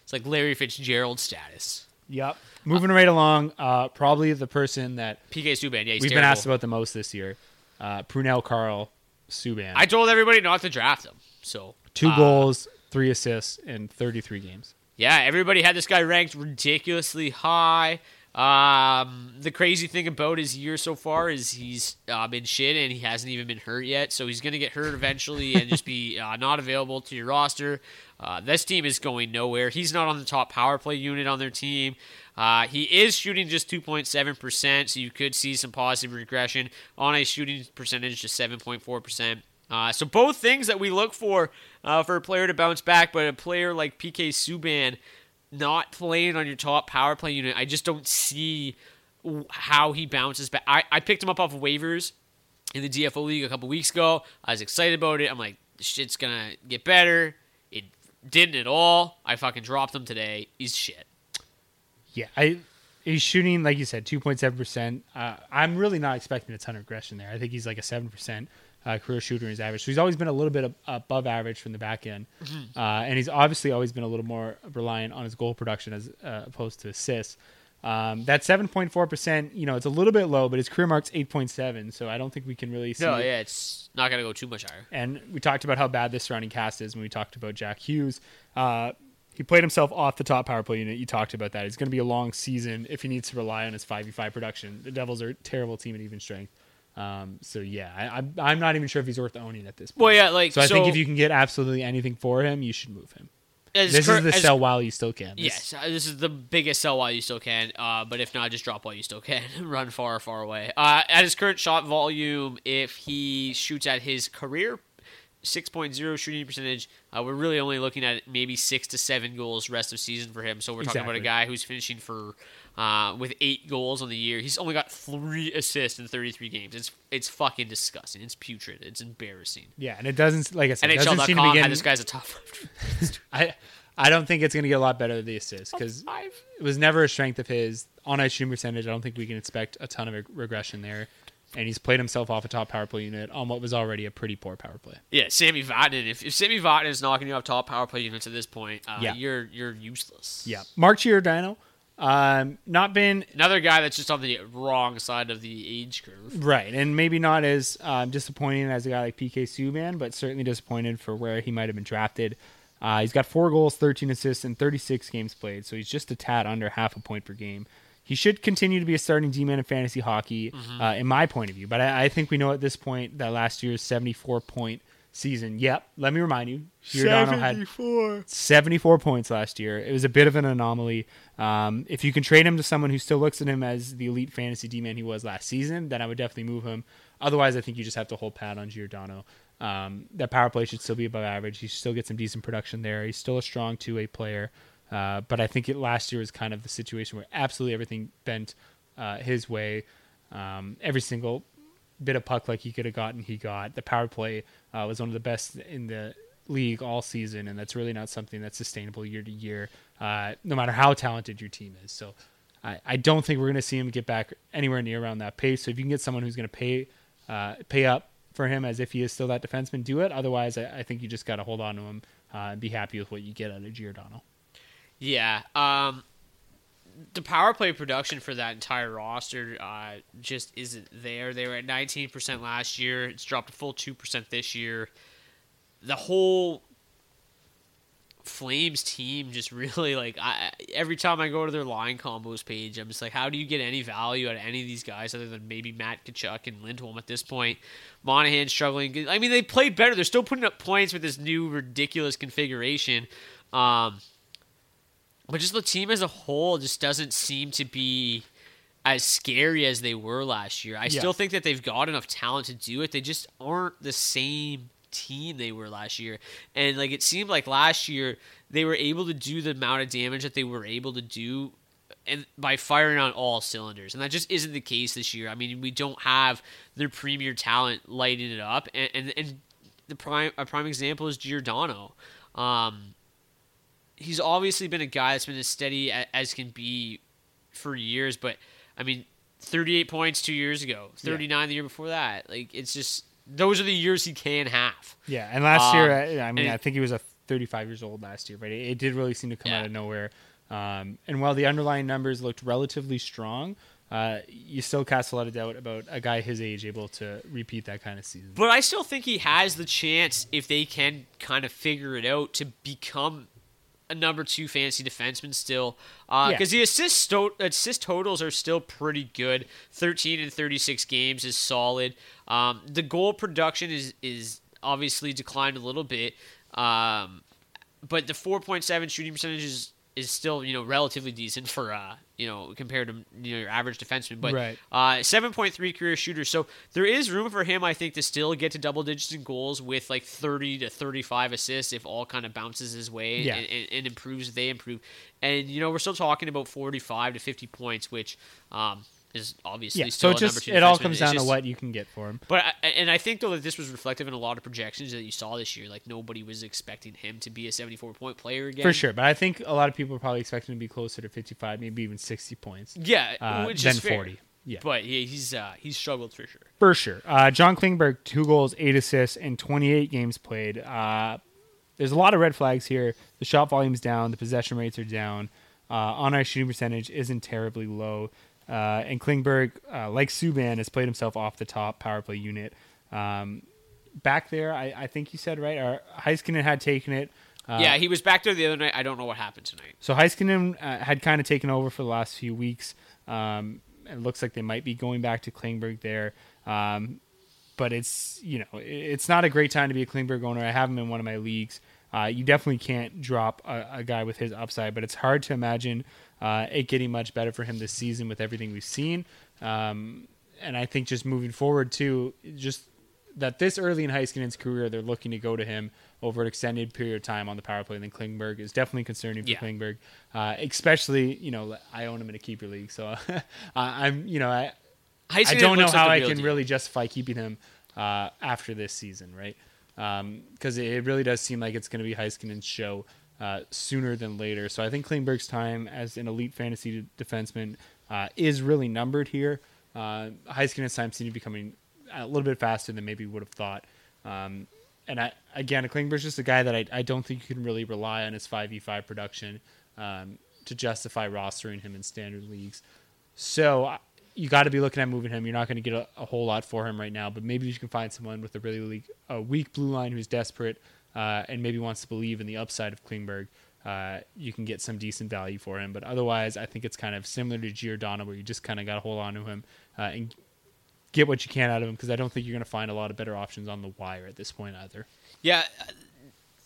It's like Larry Fitzgerald status. Yep. Moving right along, uh, probably the person that PK Subban. Yeah, he's we've been terrible. asked about the most this year, uh, Pernell Karl Subban. I told everybody not to draft him. So Two uh, goals, three assists in 33 games. yeah, everybody had this guy ranked ridiculously high. Um, the crazy thing about his year so far is he's uh, been shit and he hasn't even been hurt yet. So he's going to get hurt eventually and just be uh, not available to your roster. Uh, this team is going nowhere. He's not on the top power play unit on their team. Uh, he is shooting just 2.7%, so you could see some positive regression on a shooting percentage to 7.4%. Uh, so both things that we look for uh, for a player to bounce back, but a player like PK Subban not playing on your top power play unit, I just don't see how he bounces back. I, I picked him up off of waivers in the DFO league a couple weeks ago. I was excited about it. I'm like, shit's gonna get better. It didn't at all. I fucking dropped him today. He's shit. Yeah, I he's shooting like you said, two point seven percent. Uh, I'm really not expecting a ton of regression there. I think he's like a seven percent uh, career shooter in his average. So he's always been a little bit ab- above average from the back end, uh, and he's obviously always been a little more reliant on his goal production as uh, opposed to assists. Um, that seven point four percent, you know, it's a little bit low, but his career mark's eight point seven. So I don't think we can really see. No, it. yeah, it's not gonna go too much higher. And we talked about how bad this surrounding cast is when we talked about Jack Hughes. Uh, he played himself off the top power play unit. You talked about that. It's going to be a long season if he needs to rely on his 5v5 production. The Devils are a terrible team at even strength. Um, so, yeah, I, I'm, I'm not even sure if he's worth owning at this point. Well, yeah, like so I think if you can get absolutely anything for him, you should move him. As This cur- is the as- sell while you still can. This- Yes, uh, this is the biggest sell while you still can. Uh, but if not, just drop while you still can. Run far, far away. Uh, at his current shot volume, if he shoots at his career 6.0 shooting percentage, uh, we're really only looking at maybe six to seven goals rest of season for him. So we're talking about a guy who's finishing for uh, with eight goals on the year. He's only got three assists in 33 games. It's it's fucking disgusting. It's putrid. It's embarrassing. Yeah, and it doesn't, like I said, it doesn't seem to be NHL.com getting. this guy's a top five. I, I don't think it's going to get a lot better with the assists because it was never a strength of his. On ice shooting percentage, I don't think we can expect a ton of reg- regression there. And he's played himself off a top power play unit on what was already a pretty poor power play. Yeah, Sami Vatanen. If, if Sami Vatanen is knocking you off top power play units at this point, uh, Yeah. you're you're useless. Yeah, Mark Giordano, um, not been Another guy that's just on the wrong side of the age curve. right, and maybe not as um, disappointing as a guy like PK Subban, but certainly disappointed for where he might have been drafted. Uh, he's got four goals, 13 assists, and 36 games played, so he's just a tad under half a point per game. He should continue to be a starting D-man in fantasy hockey, uh, in my point of view. But I, I think we know at this point that last year's 74 point season. Yep, let me remind you, Giordano had 74 points last year. It was a bit of an anomaly. Um, if you can trade him to someone who still looks at him as the elite fantasy D man he was last season, then I would definitely move him. Otherwise, I think you just have to hold pat on Giordano. Um, that power play should still be above average. He still get some decent production there. He's still a strong two way player. Uh, but I think it last year was kind of the situation where absolutely everything bent uh, his way. Um, every single bit of puck like he could have gotten, he got. The power play uh, was one of the best in the league all season, and that's really not something that's sustainable year to year, uh, no matter how talented your team is. So I, I don't think we're going to see him get back anywhere near around that pace. So if you can get someone who's going to pay uh, pay up for him as if he is still that defenseman, do it. Otherwise, I, I think you just got to hold on to him uh, and be happy with what you get out of Giordano. Yeah. Um, the power play production for that entire roster uh, just isn't there. They were at 19% last year. It's dropped a full 2% this year. The whole Flames team just really like I, every time I go to their line combos page, I'm just like, how do you get any value out of any of these guys other than maybe Matt Tkachuk and Lindholm at this point? Monahan struggling. I mean, they played better. They're still putting up points with this new ridiculous configuration. Um, but just the team as a whole just doesn't seem to be as scary as they were last year. I Yeah. still think that they've got enough talent to do it. They just aren't the same team they were last year. And like it seemed like last year they were able to do the amount of damage that they were able to do and by firing on all cylinders. And that just isn't the case this year. I mean, we don't have their premier talent lighting it up and and, and the prime a prime example is Giordano. Um, he's obviously been a guy that's been as steady as can be for years, but I mean, 38 points two years ago, 39 the year before that. Like, it's just those are the years he can have. Yeah, and last year, Um, I, I mean, I think he was a 35 years old last year, but it, it did really seem to come Yeah. out of nowhere. Um, and while the underlying numbers looked relatively strong, uh, you still cast a lot of doubt about a guy his age able to repeat that kind of season. But I still think he has the chance if they can kind of figure it out to become a number two fantasy defenseman still, because Yeah. the assist sto- assist totals are still pretty good. Thirteen and thirty six games is solid. Um, the goal production is is obviously declined a little bit, um, but the four point seven shooting percentage is, is still you know relatively decent for uh you know compared to you know your average defenseman. But Right. uh, seven point three career shooter, so there is room for him, I think, to still get to double digits in goals with like thirty to thirty five assists if all kind of bounces his way Yeah. and, and, and improves. They improve, and you know we're still talking about forty five to fifty points, which um is obviously Yeah. still So it a number just two it all comes It's down to what you can get for him. but I, and I think though that this was reflective in a lot of projections that you saw this year. Like nobody was expecting him to be a 74 point player again. For sure, but I think a lot of people are probably expecting him to be closer to 55, maybe even 60 points. Yeah, uh, which than is fair. 40. Yeah. But yeah, he's uh, he's struggled for sure. For sure. Uh, John Klingberg, two goals, eight assists, and 28 games played. Uh, there's a lot of red flags here. The shot volume's down. The possession rates are down. Uh, on ice shooting percentage isn't terribly low. Uh, and Klingberg, uh, like Subban, has played himself off the top power play unit. Um, back there, I, I think you said right. Or Heiskanen had taken it. Uh, yeah, he was back there the other night. I don't know what happened tonight. So Heiskanen uh, had kind of taken over for the last few weeks. Um, it looks like they might be going back to Klingberg there. Um, but it's you know it's not a great time to be a Klingberg owner. I have him in one of my leagues. Uh, you definitely can't drop a, a guy with his upside, but it's hard to imagine uh, it getting much better for him this season with everything we've seen. Um, and I think just moving forward too, just that this early in Heiskanen's career, they're looking to go to him over an extended period of time on the power play. And then Klingberg is definitely concerning for Yeah. Klingberg, uh, especially you know I own him in a keeper league, so uh, I'm you know I I don't know looks like how I can deal. really justify keeping him uh, after this season, right? Because it really does seem like it's going to be Heiskanen's show uh, sooner than later. So I think Klingberg's time as an elite fantasy defenseman uh, is really numbered here. Uh, Heiskanen's time seems to be coming a little bit faster than maybe would have thought. Um, and I, again, Klingberg's just a guy that I, I don't think you can really rely on his 5v5 production um, to justify rostering him in standard leagues. So you got to be looking at moving him. You're not going to get a, a whole lot for him right now, but maybe you can find someone with a really a weak blue line who's desperate uh, and maybe wants to believe in the upside of Klingberg. Uh, you can get some decent value for him, but otherwise, I think it's kind of similar to Giordano, where you just kind of got to hold on to him uh, and get what you can out of him because I don't think you're going to find a lot of better options on the wire at this point either. Yeah.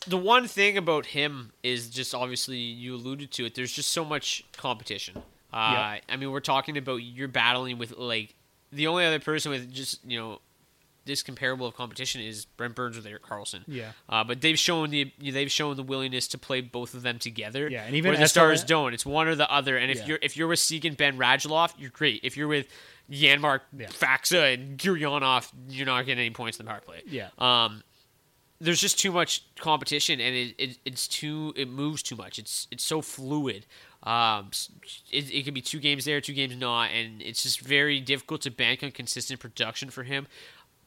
The one thing about him is just obviously you alluded to it. There's just so much competition. Uh, I mean, we're talking about you're battling with like the only other person with just you know this comparable of competition is Brent Burns with Erik Karlsson. Yeah. Uh, but they've shown the they've shown the willingness to play both of them together. Yeah, and even where the stars don't. It's one or the other. And if Yeah. you're if you're with Seguin Benn Radulov, you're great. If you're with Janmark Yeah. Faksa and Gurianov, you're not getting any points in the power play. Yeah. Um, there's just too much competition, and it, it it's too it moves too much. It's it's so fluid. Um, it, it could be two games there, two games not, and it's just very difficult to bank on consistent production for him.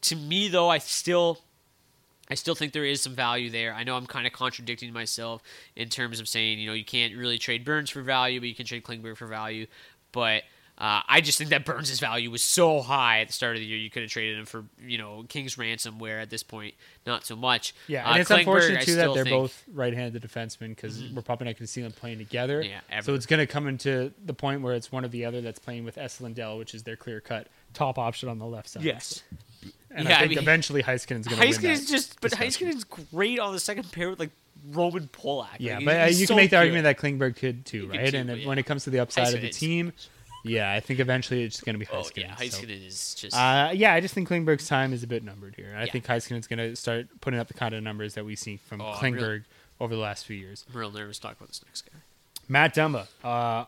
To me, though, I still I still think there is some value there. I know I'm kind of contradicting myself in terms of saying, you know, you can't really trade Burns for value, but you can trade Klingberg for value. But uh, I just think that Burns' value was so high at the start of the year, you could have traded him for, you know, King's ransom, where at this point, not so much. Yeah, Uh, and it's Klingberg, unfortunate too that they're think- Mm-hmm. both right-handed defensemen because we're probably not going to see them playing together. Yeah, ever. so it's going to come into the point where it's one or the other that's playing with Esa Lindell, which is their clear-cut top option on the left side. Yes. And Yeah, I I think mean- eventually Heiskanen's going to win Heiskanen's that just, but discussion. Heiskanen's great on the second pair with like Roman Polak. Yeah, Like, but uh, you so can make the good. argument that Klingberg could too, could right? too, and yeah. when it comes to the upside of the team, yeah, I think eventually it's going to be Oh Heiskanen. yeah, so. Heiskanen is just. Uh, yeah, I just think Klingberg's time is a bit numbered here. I Yeah. think Heiskanen's going to start putting up the kind of numbers that we see from Oh, Klingberg really- over the last few years. I'm real nervous to talk about this next guy. Matt Dumba, uh,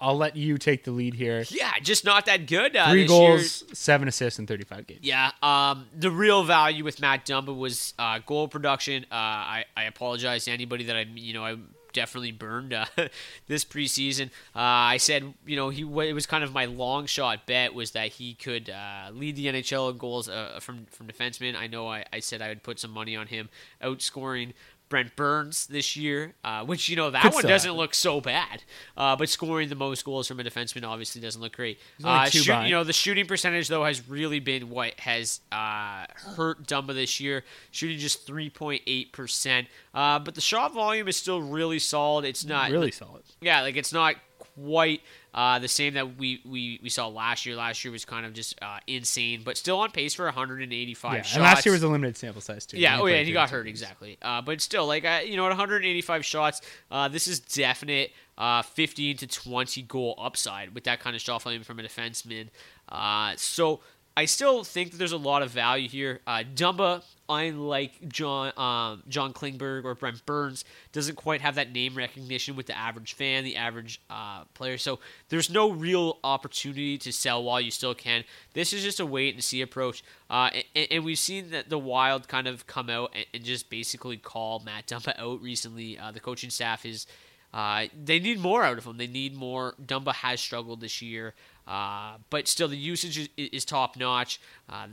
I'll let you take the lead here. Yeah, just not that good. Uh, Three goals, year. seven assists in 35 games. Yeah, um, the real value with Matt Dumba was uh, goal production. Uh, I, I apologize to anybody that I you know I definitely burned uh, this preseason. Uh, I said you know he it was kind of my long shot bet was that he could uh, lead the NHL in goals uh, from from defensemen. I know I, I said I would put some money on him outscoring Brent Burns this year, uh, which you know that Could one doesn't happen. look so bad, uh, but scoring the most goals from a defenseman obviously doesn't look great. Uh, shoot- you know the shooting percentage though has really been what has uh, hurt Dumba this year, shooting just three point eight percent. Uh, but the shot volume is still really solid. It's not really solid. yeah, like it's not quite uh, the same that we, we, we saw last year. Last year was kind of just uh, insane, but still on pace for 185 Yeah, shots. and last year was a limited sample size too. Yeah, oh yeah, he got 32 hurt exactly. Uh, but still, like uh, you know, at 185 shots, uh, this is definite uh, 15 to 20 goal upside with that kind of shot volume from a defenseman. Uh, so I still think that there's a lot of value here. Uh, Dumba, unlike John um, John Klingberg or Brent Burns, doesn't quite have that name recognition with the average fan, the average uh, player. So there's no real opportunity to sell while you still can. This is just a wait and see approach. Uh, and, and we've seen that the Wild kind of come out and, and just basically call Matt Dumba out recently. Uh, the coaching staff is. Uh, they need more out of him. They need more. Dumba has struggled this year, uh, but still the usage is, is top notch. Uh,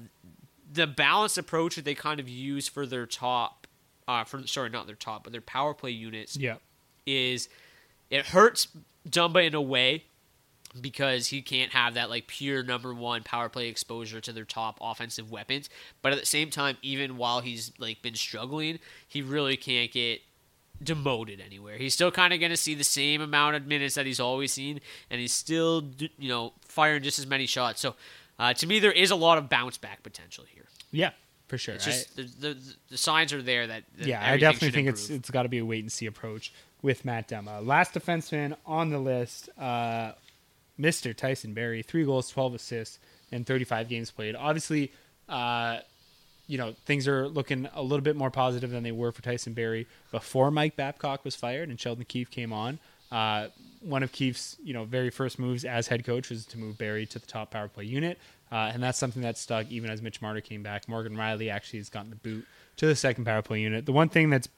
the balanced approach that they kind of use for their top, uh, for sorry, not their top, but their power play units Yeah, is it hurts Dumba in a way because he can't have that like pure number one power play exposure to their top offensive weapons. But at the same time, even while he's like been struggling, he really can't get demoted anywhere. He's still kind of going to see the same amount of minutes that he's always seen, and he's still you know firing just as many shots. So uh, to me, there is a lot of bounce back potential here. yeah, for sure. It's I- the, the the signs are there that, that yeah, I definitely think it's it's got to be a wait and see approach with Matt Dumba. Last defenseman on the list, uh, Mr. Tyson Barrie, three goals, twelve assists, and thirty-five games played. Obviously, uh, you know things are looking a little bit more positive than they were for Tyson Barrie before Mike Babcock was fired and Sheldon Keefe came on. Uh, one of Keefe's you know very first moves as head coach was to move Barrie to the top power play unit, uh, and that's something that stuck even as Mitch Marner came back. Morgan Rielly actually has gotten the boot to the second power play unit. The one thing that's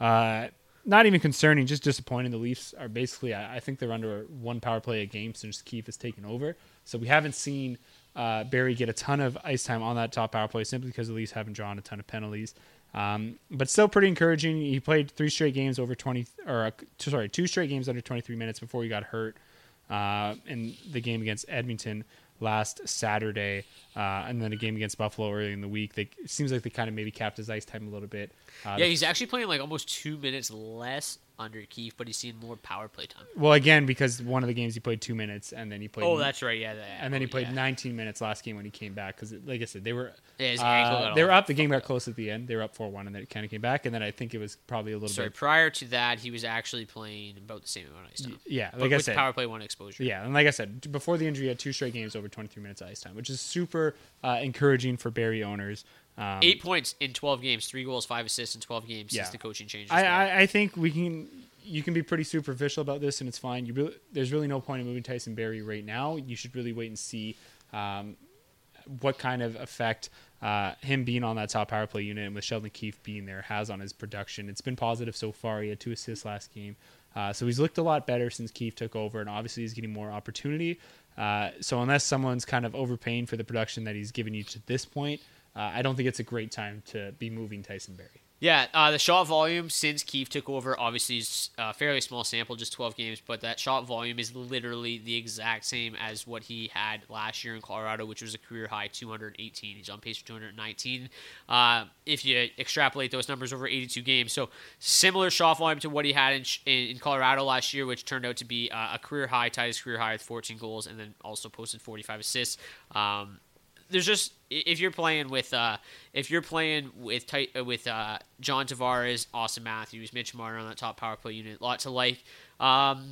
uh, not even concerning, just disappointing. The Leafs are basically, I, I think they're under one power play a game since Keefe has taken over. So we haven't seen uh, Barrie get a ton of ice time on that top power play simply because the Leafs haven't drawn a ton of penalties. Um, but still pretty encouraging. He played three straight games over 20, or uh, sorry, two straight games under 23 minutes before he got hurt uh, in the game against Edmonton last Saturday, uh, and then a game against Buffalo early in the week. They, it seems like they kind of maybe capped his ice time a little bit. Uh, Yeah, he's actually playing like almost two minutes less under Keefe, but he's seen more power play time. Well, again, because one of the games he played two minutes, and then he played. Oh, that's right. Yeah, that, And then he oh, played yeah. 19 minutes last game when he came back. Because, like I said, they were. Yeah, his uh, they were up. The game got close at the end. They were up 4-1, and then it kind of came back. And then I think it was probably a little Sorry, bit. prior to that, he was actually playing about the same amount of ice time. Yeah, like I with said. power play one exposure. Yeah, and like I said, before the injury, he had two straight games over 23 minutes of ice time, which is super uh, encouraging for Barrie owners. Um, Eight points in 12 games, three goals, five assists in 12 games Yeah. since the coaching change. I, I, I think we can. You can be pretty superficial about this, and it's fine. You really, there's really no point in moving Tyson Barrie right now. You should really wait and see um, what kind of effect uh, him being on that top power play unit and with Sheldon Keefe being there has on his production. It's been positive so far. He had two assists last game, uh, so he's looked a lot better since Keefe took over, and obviously he's getting more opportunity. Uh, so unless someone's kind of overpaying for the production that he's given you to this point, uh, I don't think it's a great time to be moving Tyson Barrie. Yeah, uh, the shot volume since Keefe took over obviously is a fairly small sample, just 12 games, but that shot volume is literally the exact same as what he had last year in Colorado, which was a career high 218. He's on pace for 219. Uh, if you extrapolate those numbers over 82 games, so similar shot volume to what he had in, in, in Colorado last year, which turned out to be uh, a career high, tied his career high with 14 goals, and then also posted 45 assists. Um, there's just if you're playing with uh, if you're playing with tight, uh, with uh, John Tavares, Auston Matthews, Mitch Marner on that top power play unit, lot to like. Um,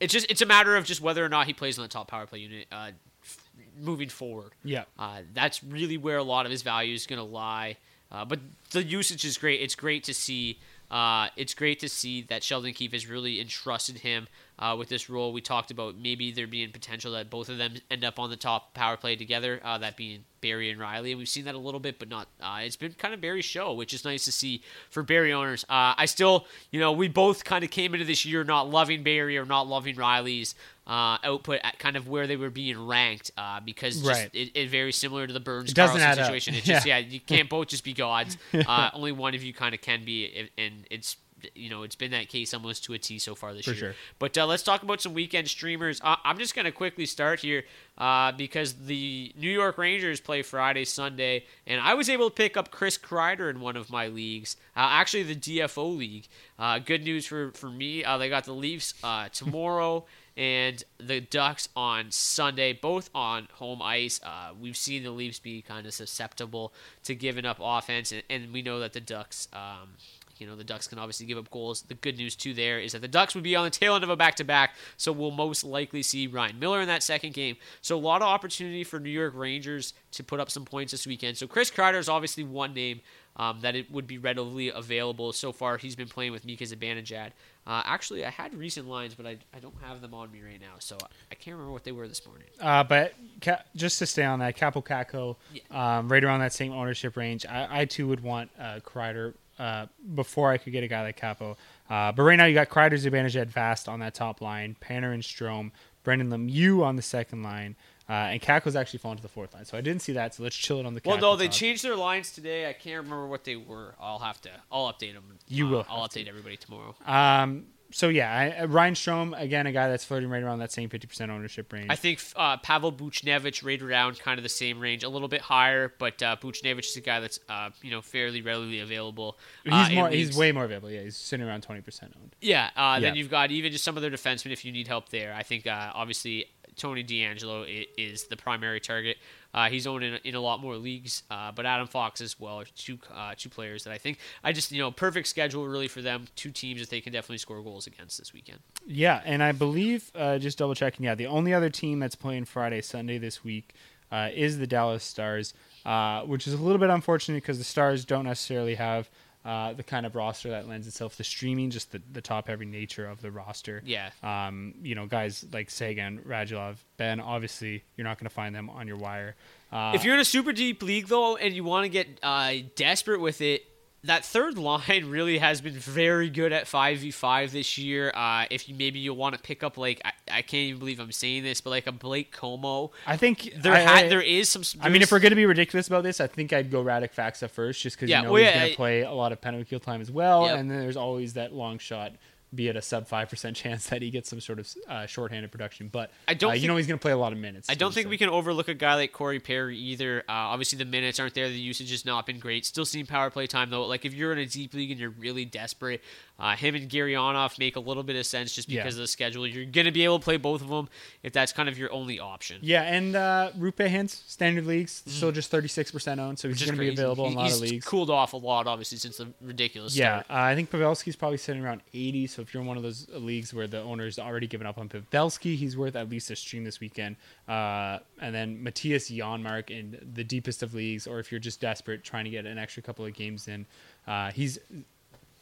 it's just it's a matter of just whether or not he plays on the top power play unit uh, f- moving forward. Yeah. Uh, that's really where a lot of his value is going to lie. Uh, but the usage is great. It's great to see. Uh, it's great to see that Sheldon Keefe has really entrusted him uh, with this role. We talked about maybe there being potential that both of them end up on the top power play together, uh, that being Barrie and Rielly. And we've seen that a little bit, but not. Uh, it's been kind of Barrie's show, which is nice to see for Barrie owners. Uh, I still, you know, we both kind of came into this year not loving Barry or not loving Rielly's uh, output at kind of where they were being ranked uh, because just Right. it, it very similar to the Burns Karlsson add up. situation. It's just Yeah. yeah, you can't both just be gods. Uh, only one of you kind of can be, and it's you know it's been that case almost to a T so far this For year. sure. But uh, let's talk about some weekend streamers. Uh, I'm just gonna quickly start here uh, because the New York Rangers play Friday, Sunday, and I was able to pick up Chris Kreider in one of my leagues, uh, actually the DFO league. Uh, good news for for me. Uh, they got the Leafs uh, tomorrow. And the Ducks on Sunday, both on home ice. Uh, we've seen the Leafs be kind of susceptible to giving up offense, and, and we know that the Ducks, um, you know, the Ducks can obviously give up goals. The good news too there is that the Ducks would be on the tail end of a back-to-back, so we'll most likely see Ryan Miller in that second game. So a lot of opportunity for New York Rangers to put up some points this weekend. So Chris Kreider is obviously one name um, that it would be readily available. So far, he's been playing with Mika Zibanejad. Uh, actually, I had recent lines, but I, I don't have them on me right now, so I can't remember what they were this morning. Uh, but ca- just to stay on that, Kaapo Kakko, um, right around that same ownership range, I, I too would want uh, Kreider uh, before I could get a guy like Kaapo. Uh, but right now you got Kreider, Zibanejad, Vast on that top line, Panner and Strome, Brendan Lemieux on the second line, uh, and Kakko's actually fallen to the fourth line. So I didn't see that. So let's chill it on the. Well, no, they top. changed their lines today. I can't remember what they were. I'll have to. I'll update them. You Uh, will I'll update everybody tomorrow. Um, so yeah, I, uh, Ryan Strome again, a guy that's floating right around that same fifty percent ownership range. I think uh, Pavel Buchnevich right around kind of the same range, a little bit higher, but uh, Buchnevich is a guy that's uh, you know fairly readily available. uh, he's in more. leagues. He's way more available. Yeah, he's sitting around twenty percent owned. Yeah, uh, then you've got even just some of their defensemen if you need help there. I think uh, obviously Tony DeAngelo is the primary target. Uh, he's owned in, in a lot more leagues, uh, but Adam Fox as well are two uh, two players that I think I just you know perfect schedule really for them. Two teams that they can definitely score goals against this weekend. Yeah, and I believe uh, just double checking. Yeah, the only other team that's playing Friday, Sunday this week uh, is the Dallas Stars, uh, which is a little bit unfortunate because the Stars don't necessarily have uh, the kind of roster that lends itself to streaming, just the, the top heavy nature of the roster. Yeah. Um, you know, guys like Seguin, Radulov, Benn. Obviously, you're not going to find them on your wire. Uh, if you're in a super deep league though, and you want to get uh, desperate with it, that third line really has been very good at five v five this year. Uh, if you maybe you want to pick up like I, I can't even believe I'm saying this, but like a Blake Comeau, I think there I, ha- I- there is some. I mean, if we're going to be ridiculous about this, I think I'd go Radek Faksa first, just because Yeah, you know well, he's yeah, going to play a lot of penalty kill time as well, Yep. and then there's always that long shot, be at a sub five percent chance that he gets some sort of uh, shorthanded production. But I don't uh, you know he's going to play a lot of minutes. I don't think so- we can overlook a guy like Corey Perry either. Uh, obviously, the minutes aren't there. The usage has not been great. Still seeing power play time though. Like if you're in a deep league and you're really desperate, uh, him and Gurianov make a little bit of sense just Yeah. because of the schedule. You're gonna be able to play both of them if that's kind of your only option. Yeah, and uh, Roope Hintz, standard leagues, still just thirty six percent owned, so he's going to be available He- in a lot of leagues. cooled off a lot, obviously, since the ridiculous Yeah, uh, I think Pavelski's probably sitting around 80. So if you're in one of those leagues where the owner's already given up on Pavelski, he's worth at least a stream this weekend. Uh, and then Mattias Janmark in the deepest of leagues, or if you're just desperate trying to get an extra couple of games in, uh, he's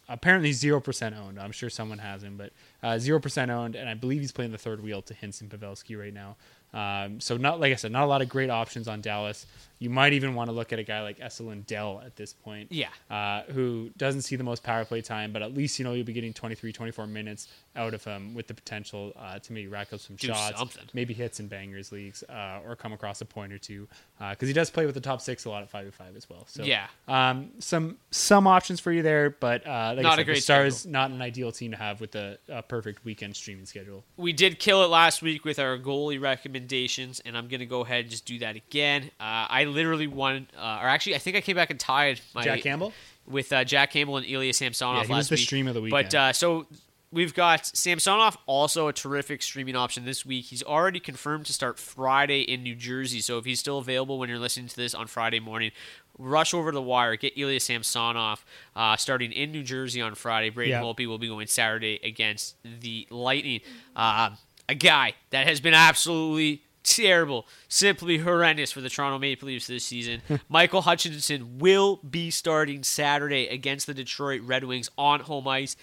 apparently 0% owned. I'm sure someone has him, but uh, 0% owned. And I believe he's playing the third wheel to Hintz and Pavelski right now. Um, so not like I said, not a lot of great options on Dallas. You might even want to look at a guy like Esa Lindell at this point Yeah. uh, who doesn't see the most power play time, but at least you know you'll be getting 23, 24 minutes out of him with the potential uh, to maybe rack up some Do shots, something. maybe hits in bangers leagues, uh, or come across a point or two because he does play with the top six a lot at five five as well. So Yeah. um, some some options for you there, but uh, like Not I a said, the great Stars schedule. not an ideal team to have with a, perfect weekend streaming schedule. We did kill it last week with our goalie recommendations, and I'm gonna go ahead and just do that again. Uh, I literally won, uh, or actually, I think I came back and tied my Jack Campbell. with uh, Jack Campbell and Ilya Samsonov Yeah, he was the week. stream of the week. But uh, so we've got Samsonov, also a terrific streaming option this week. He's already confirmed to start Friday in New Jersey. So if he's still available when you're listening to this on Friday morning, rush over to the wire, get Ilya Samsonov uh, starting in New Jersey on Friday. Braden Yeah. Holtby will be going Saturday against the Lightning. Uh, a guy that has been absolutely terrible, simply horrendous for the Toronto Maple Leafs this season. Michael Hutchinson will be starting Saturday against the Detroit Red Wings on home ice.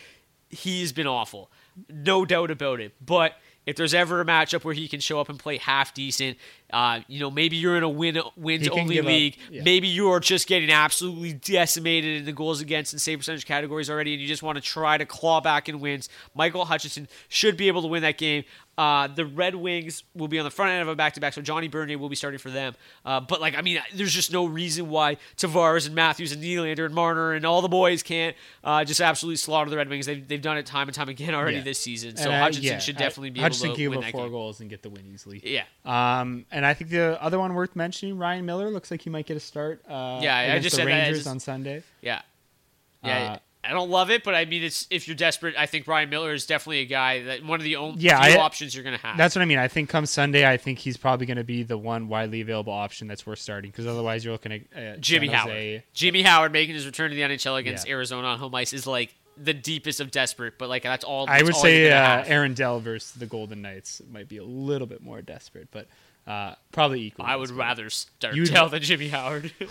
He has been awful. no doubt about it. But if there's ever a matchup where he can show up and play half decent, uh, you know, maybe you're in a win wins only league. yeah. Maybe you are just getting absolutely decimated in the goals against and save percentage categories already, and you just want to try to claw back in wins. Michael Hutchinson should be able to win that game. Uh, the Red Wings will be on the front end of a back to back, so Johnny Bernier will be starting for them. Uh, but like, I mean, there's just no reason why Tavares and Matthews and Nylander and Marner and all the boys can't uh, just absolutely slaughter the Red Wings. They've, they've done it time and time again already Yeah. this season. So And, uh, Hutchinson yeah, should I- definitely be Hutchinson able to win that four game. goals and get the win easily. Yeah. Um, and I think the other one worth mentioning, Ryan Miller, looks like he might get a start. Uh, Yeah, I against just the said Rangers just- on Sunday. Yeah. Yeah. I don't love it, but I mean, it's if you're desperate, I think Ryan Miller is definitely a guy that one of the only Yeah, I- options you're going to have. That's what I mean. I think come Sunday, I think he's probably going to be the one widely available option that's worth starting because otherwise you're looking at uh, Jimmy Howard. Jimmy Howard making his return to the NHL against Yeah. Arizona on home ice is like the deepest of desperate, but like that's all. I would all say uh. Aaron Dell versus the Golden Knights might be a little bit more desperate, but uh, probably equal. I would rather start Dell than Jimmy Howard.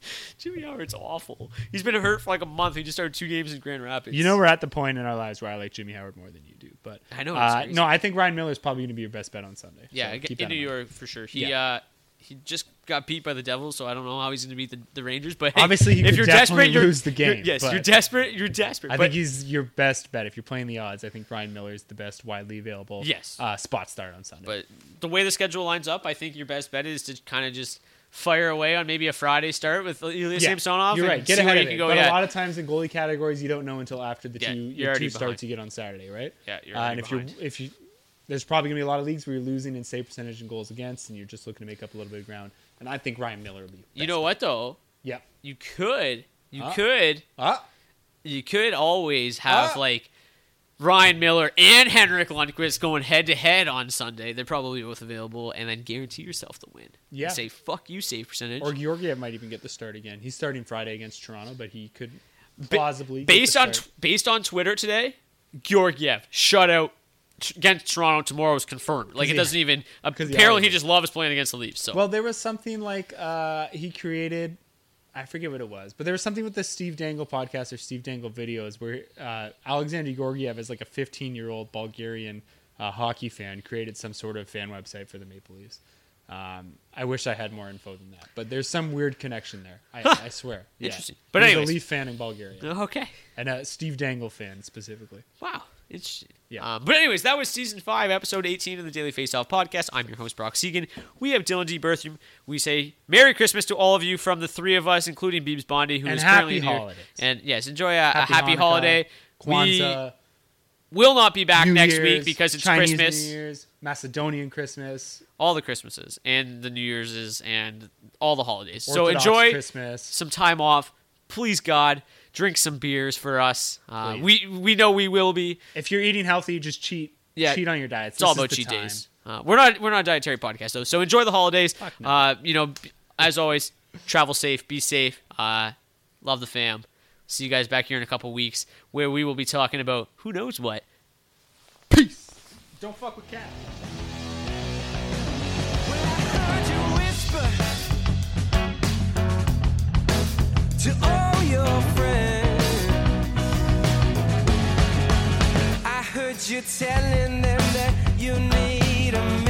Jimmy Howard's awful. He's been hurt for like a month. He just started two games in Grand Rapids. You know, we're at the point in our lives where I like Jimmy Howard more than you do. But I know, Uh, no, I think Ryan Miller is probably going to be your best bet on Sunday. Yeah, So in New. York for sure. He Yeah. uh, he just got beat by the Devils, so I don't know how he's going to beat the, the Rangers. But hey, Obviously, he if you're desperate, you're- lose the you're- game, yes, you're desperate. You're desperate. I think he's your best bet if you're playing the odds. I think Ryan Miller is the best widely available. Yes. uh, spot start on Sunday. But the way the schedule lines up, I think your best bet is to kind of just fire away on maybe a Friday start with Ilya Samsonov. You're right. Get ahead of you it. can go. But yeah. a lot of times in goalie categories, you don't know until after the Yeah, two two starts you get on Saturday, right? Yeah, you're Uh, and if you're if you there's probably gonna be a lot of leagues where you're losing in save percentage and goals against, and you're just looking to make up a little bit of ground. And I think Ryan Miller will be. you know what though? Yeah. You could, you Ah. could, Ah. you could always have Ah. like Ryan Miller and Henrik Lundqvist going head to head on Sunday. They're probably both available, and then guarantee yourself the win. Yeah. Say fuck you, save percentage. Or Georgiev might even get the start again. He's starting Friday against Toronto, but he could Ba- plausibly get based on t- based on Twitter today, Georgiev shutout against Toronto tomorrow is confirmed. Like it doesn't even. Apparently, he just loves playing against the Leafs. So Well, there was something like uh, he created. I forget what it was, but there was something with the Steve Dangle podcast or Steve Dangle videos where uh, Alexander Georgiev, as like a 15 year old Bulgarian uh, hockey fan, created some sort of fan website for the Maple Leafs. Um, I wish I had more info than that, but there's some weird connection there. I, I swear. Yeah. Interesting. But He's anyways. a Leaf fan in Bulgaria okay, and a Steve Dangle fan specifically. wow, interesting. Yeah. Um, but anyways, that was season five, episode 18 of the Daily Faceoff podcast. I'm your host Brock Seguin. We have Dylan D. Bertham. We say Merry Christmas to all of you from the three of us, including Beebs Bondi, who is And currently happy here. holidays. And yes, enjoy a happy, a happy Hanukkah, holiday. Kwanzaa, We will not be back New next Year's, week because it's Chinese Christmas. New Year's, Macedonian Christmas, all the Christmases and the New Year's and all the holidays. Orthodox so enjoy Christmas. some time off. Please God, drink some beers for us. Uh, we we know we will be. If you're eating healthy, just cheat. Yeah, cheat on your diets. It's all This is about cheat time. days. Uh, we're not we're not a dietary podcast though, so enjoy the holidays. no. Uh, you know, as always, travel safe, be safe. Uh, love the fam. See you guys back here in a couple weeks, where we will be talking about who knows what. Peace. Don't fuck with cats. heard to all your friends. I heard you telling them that you need a man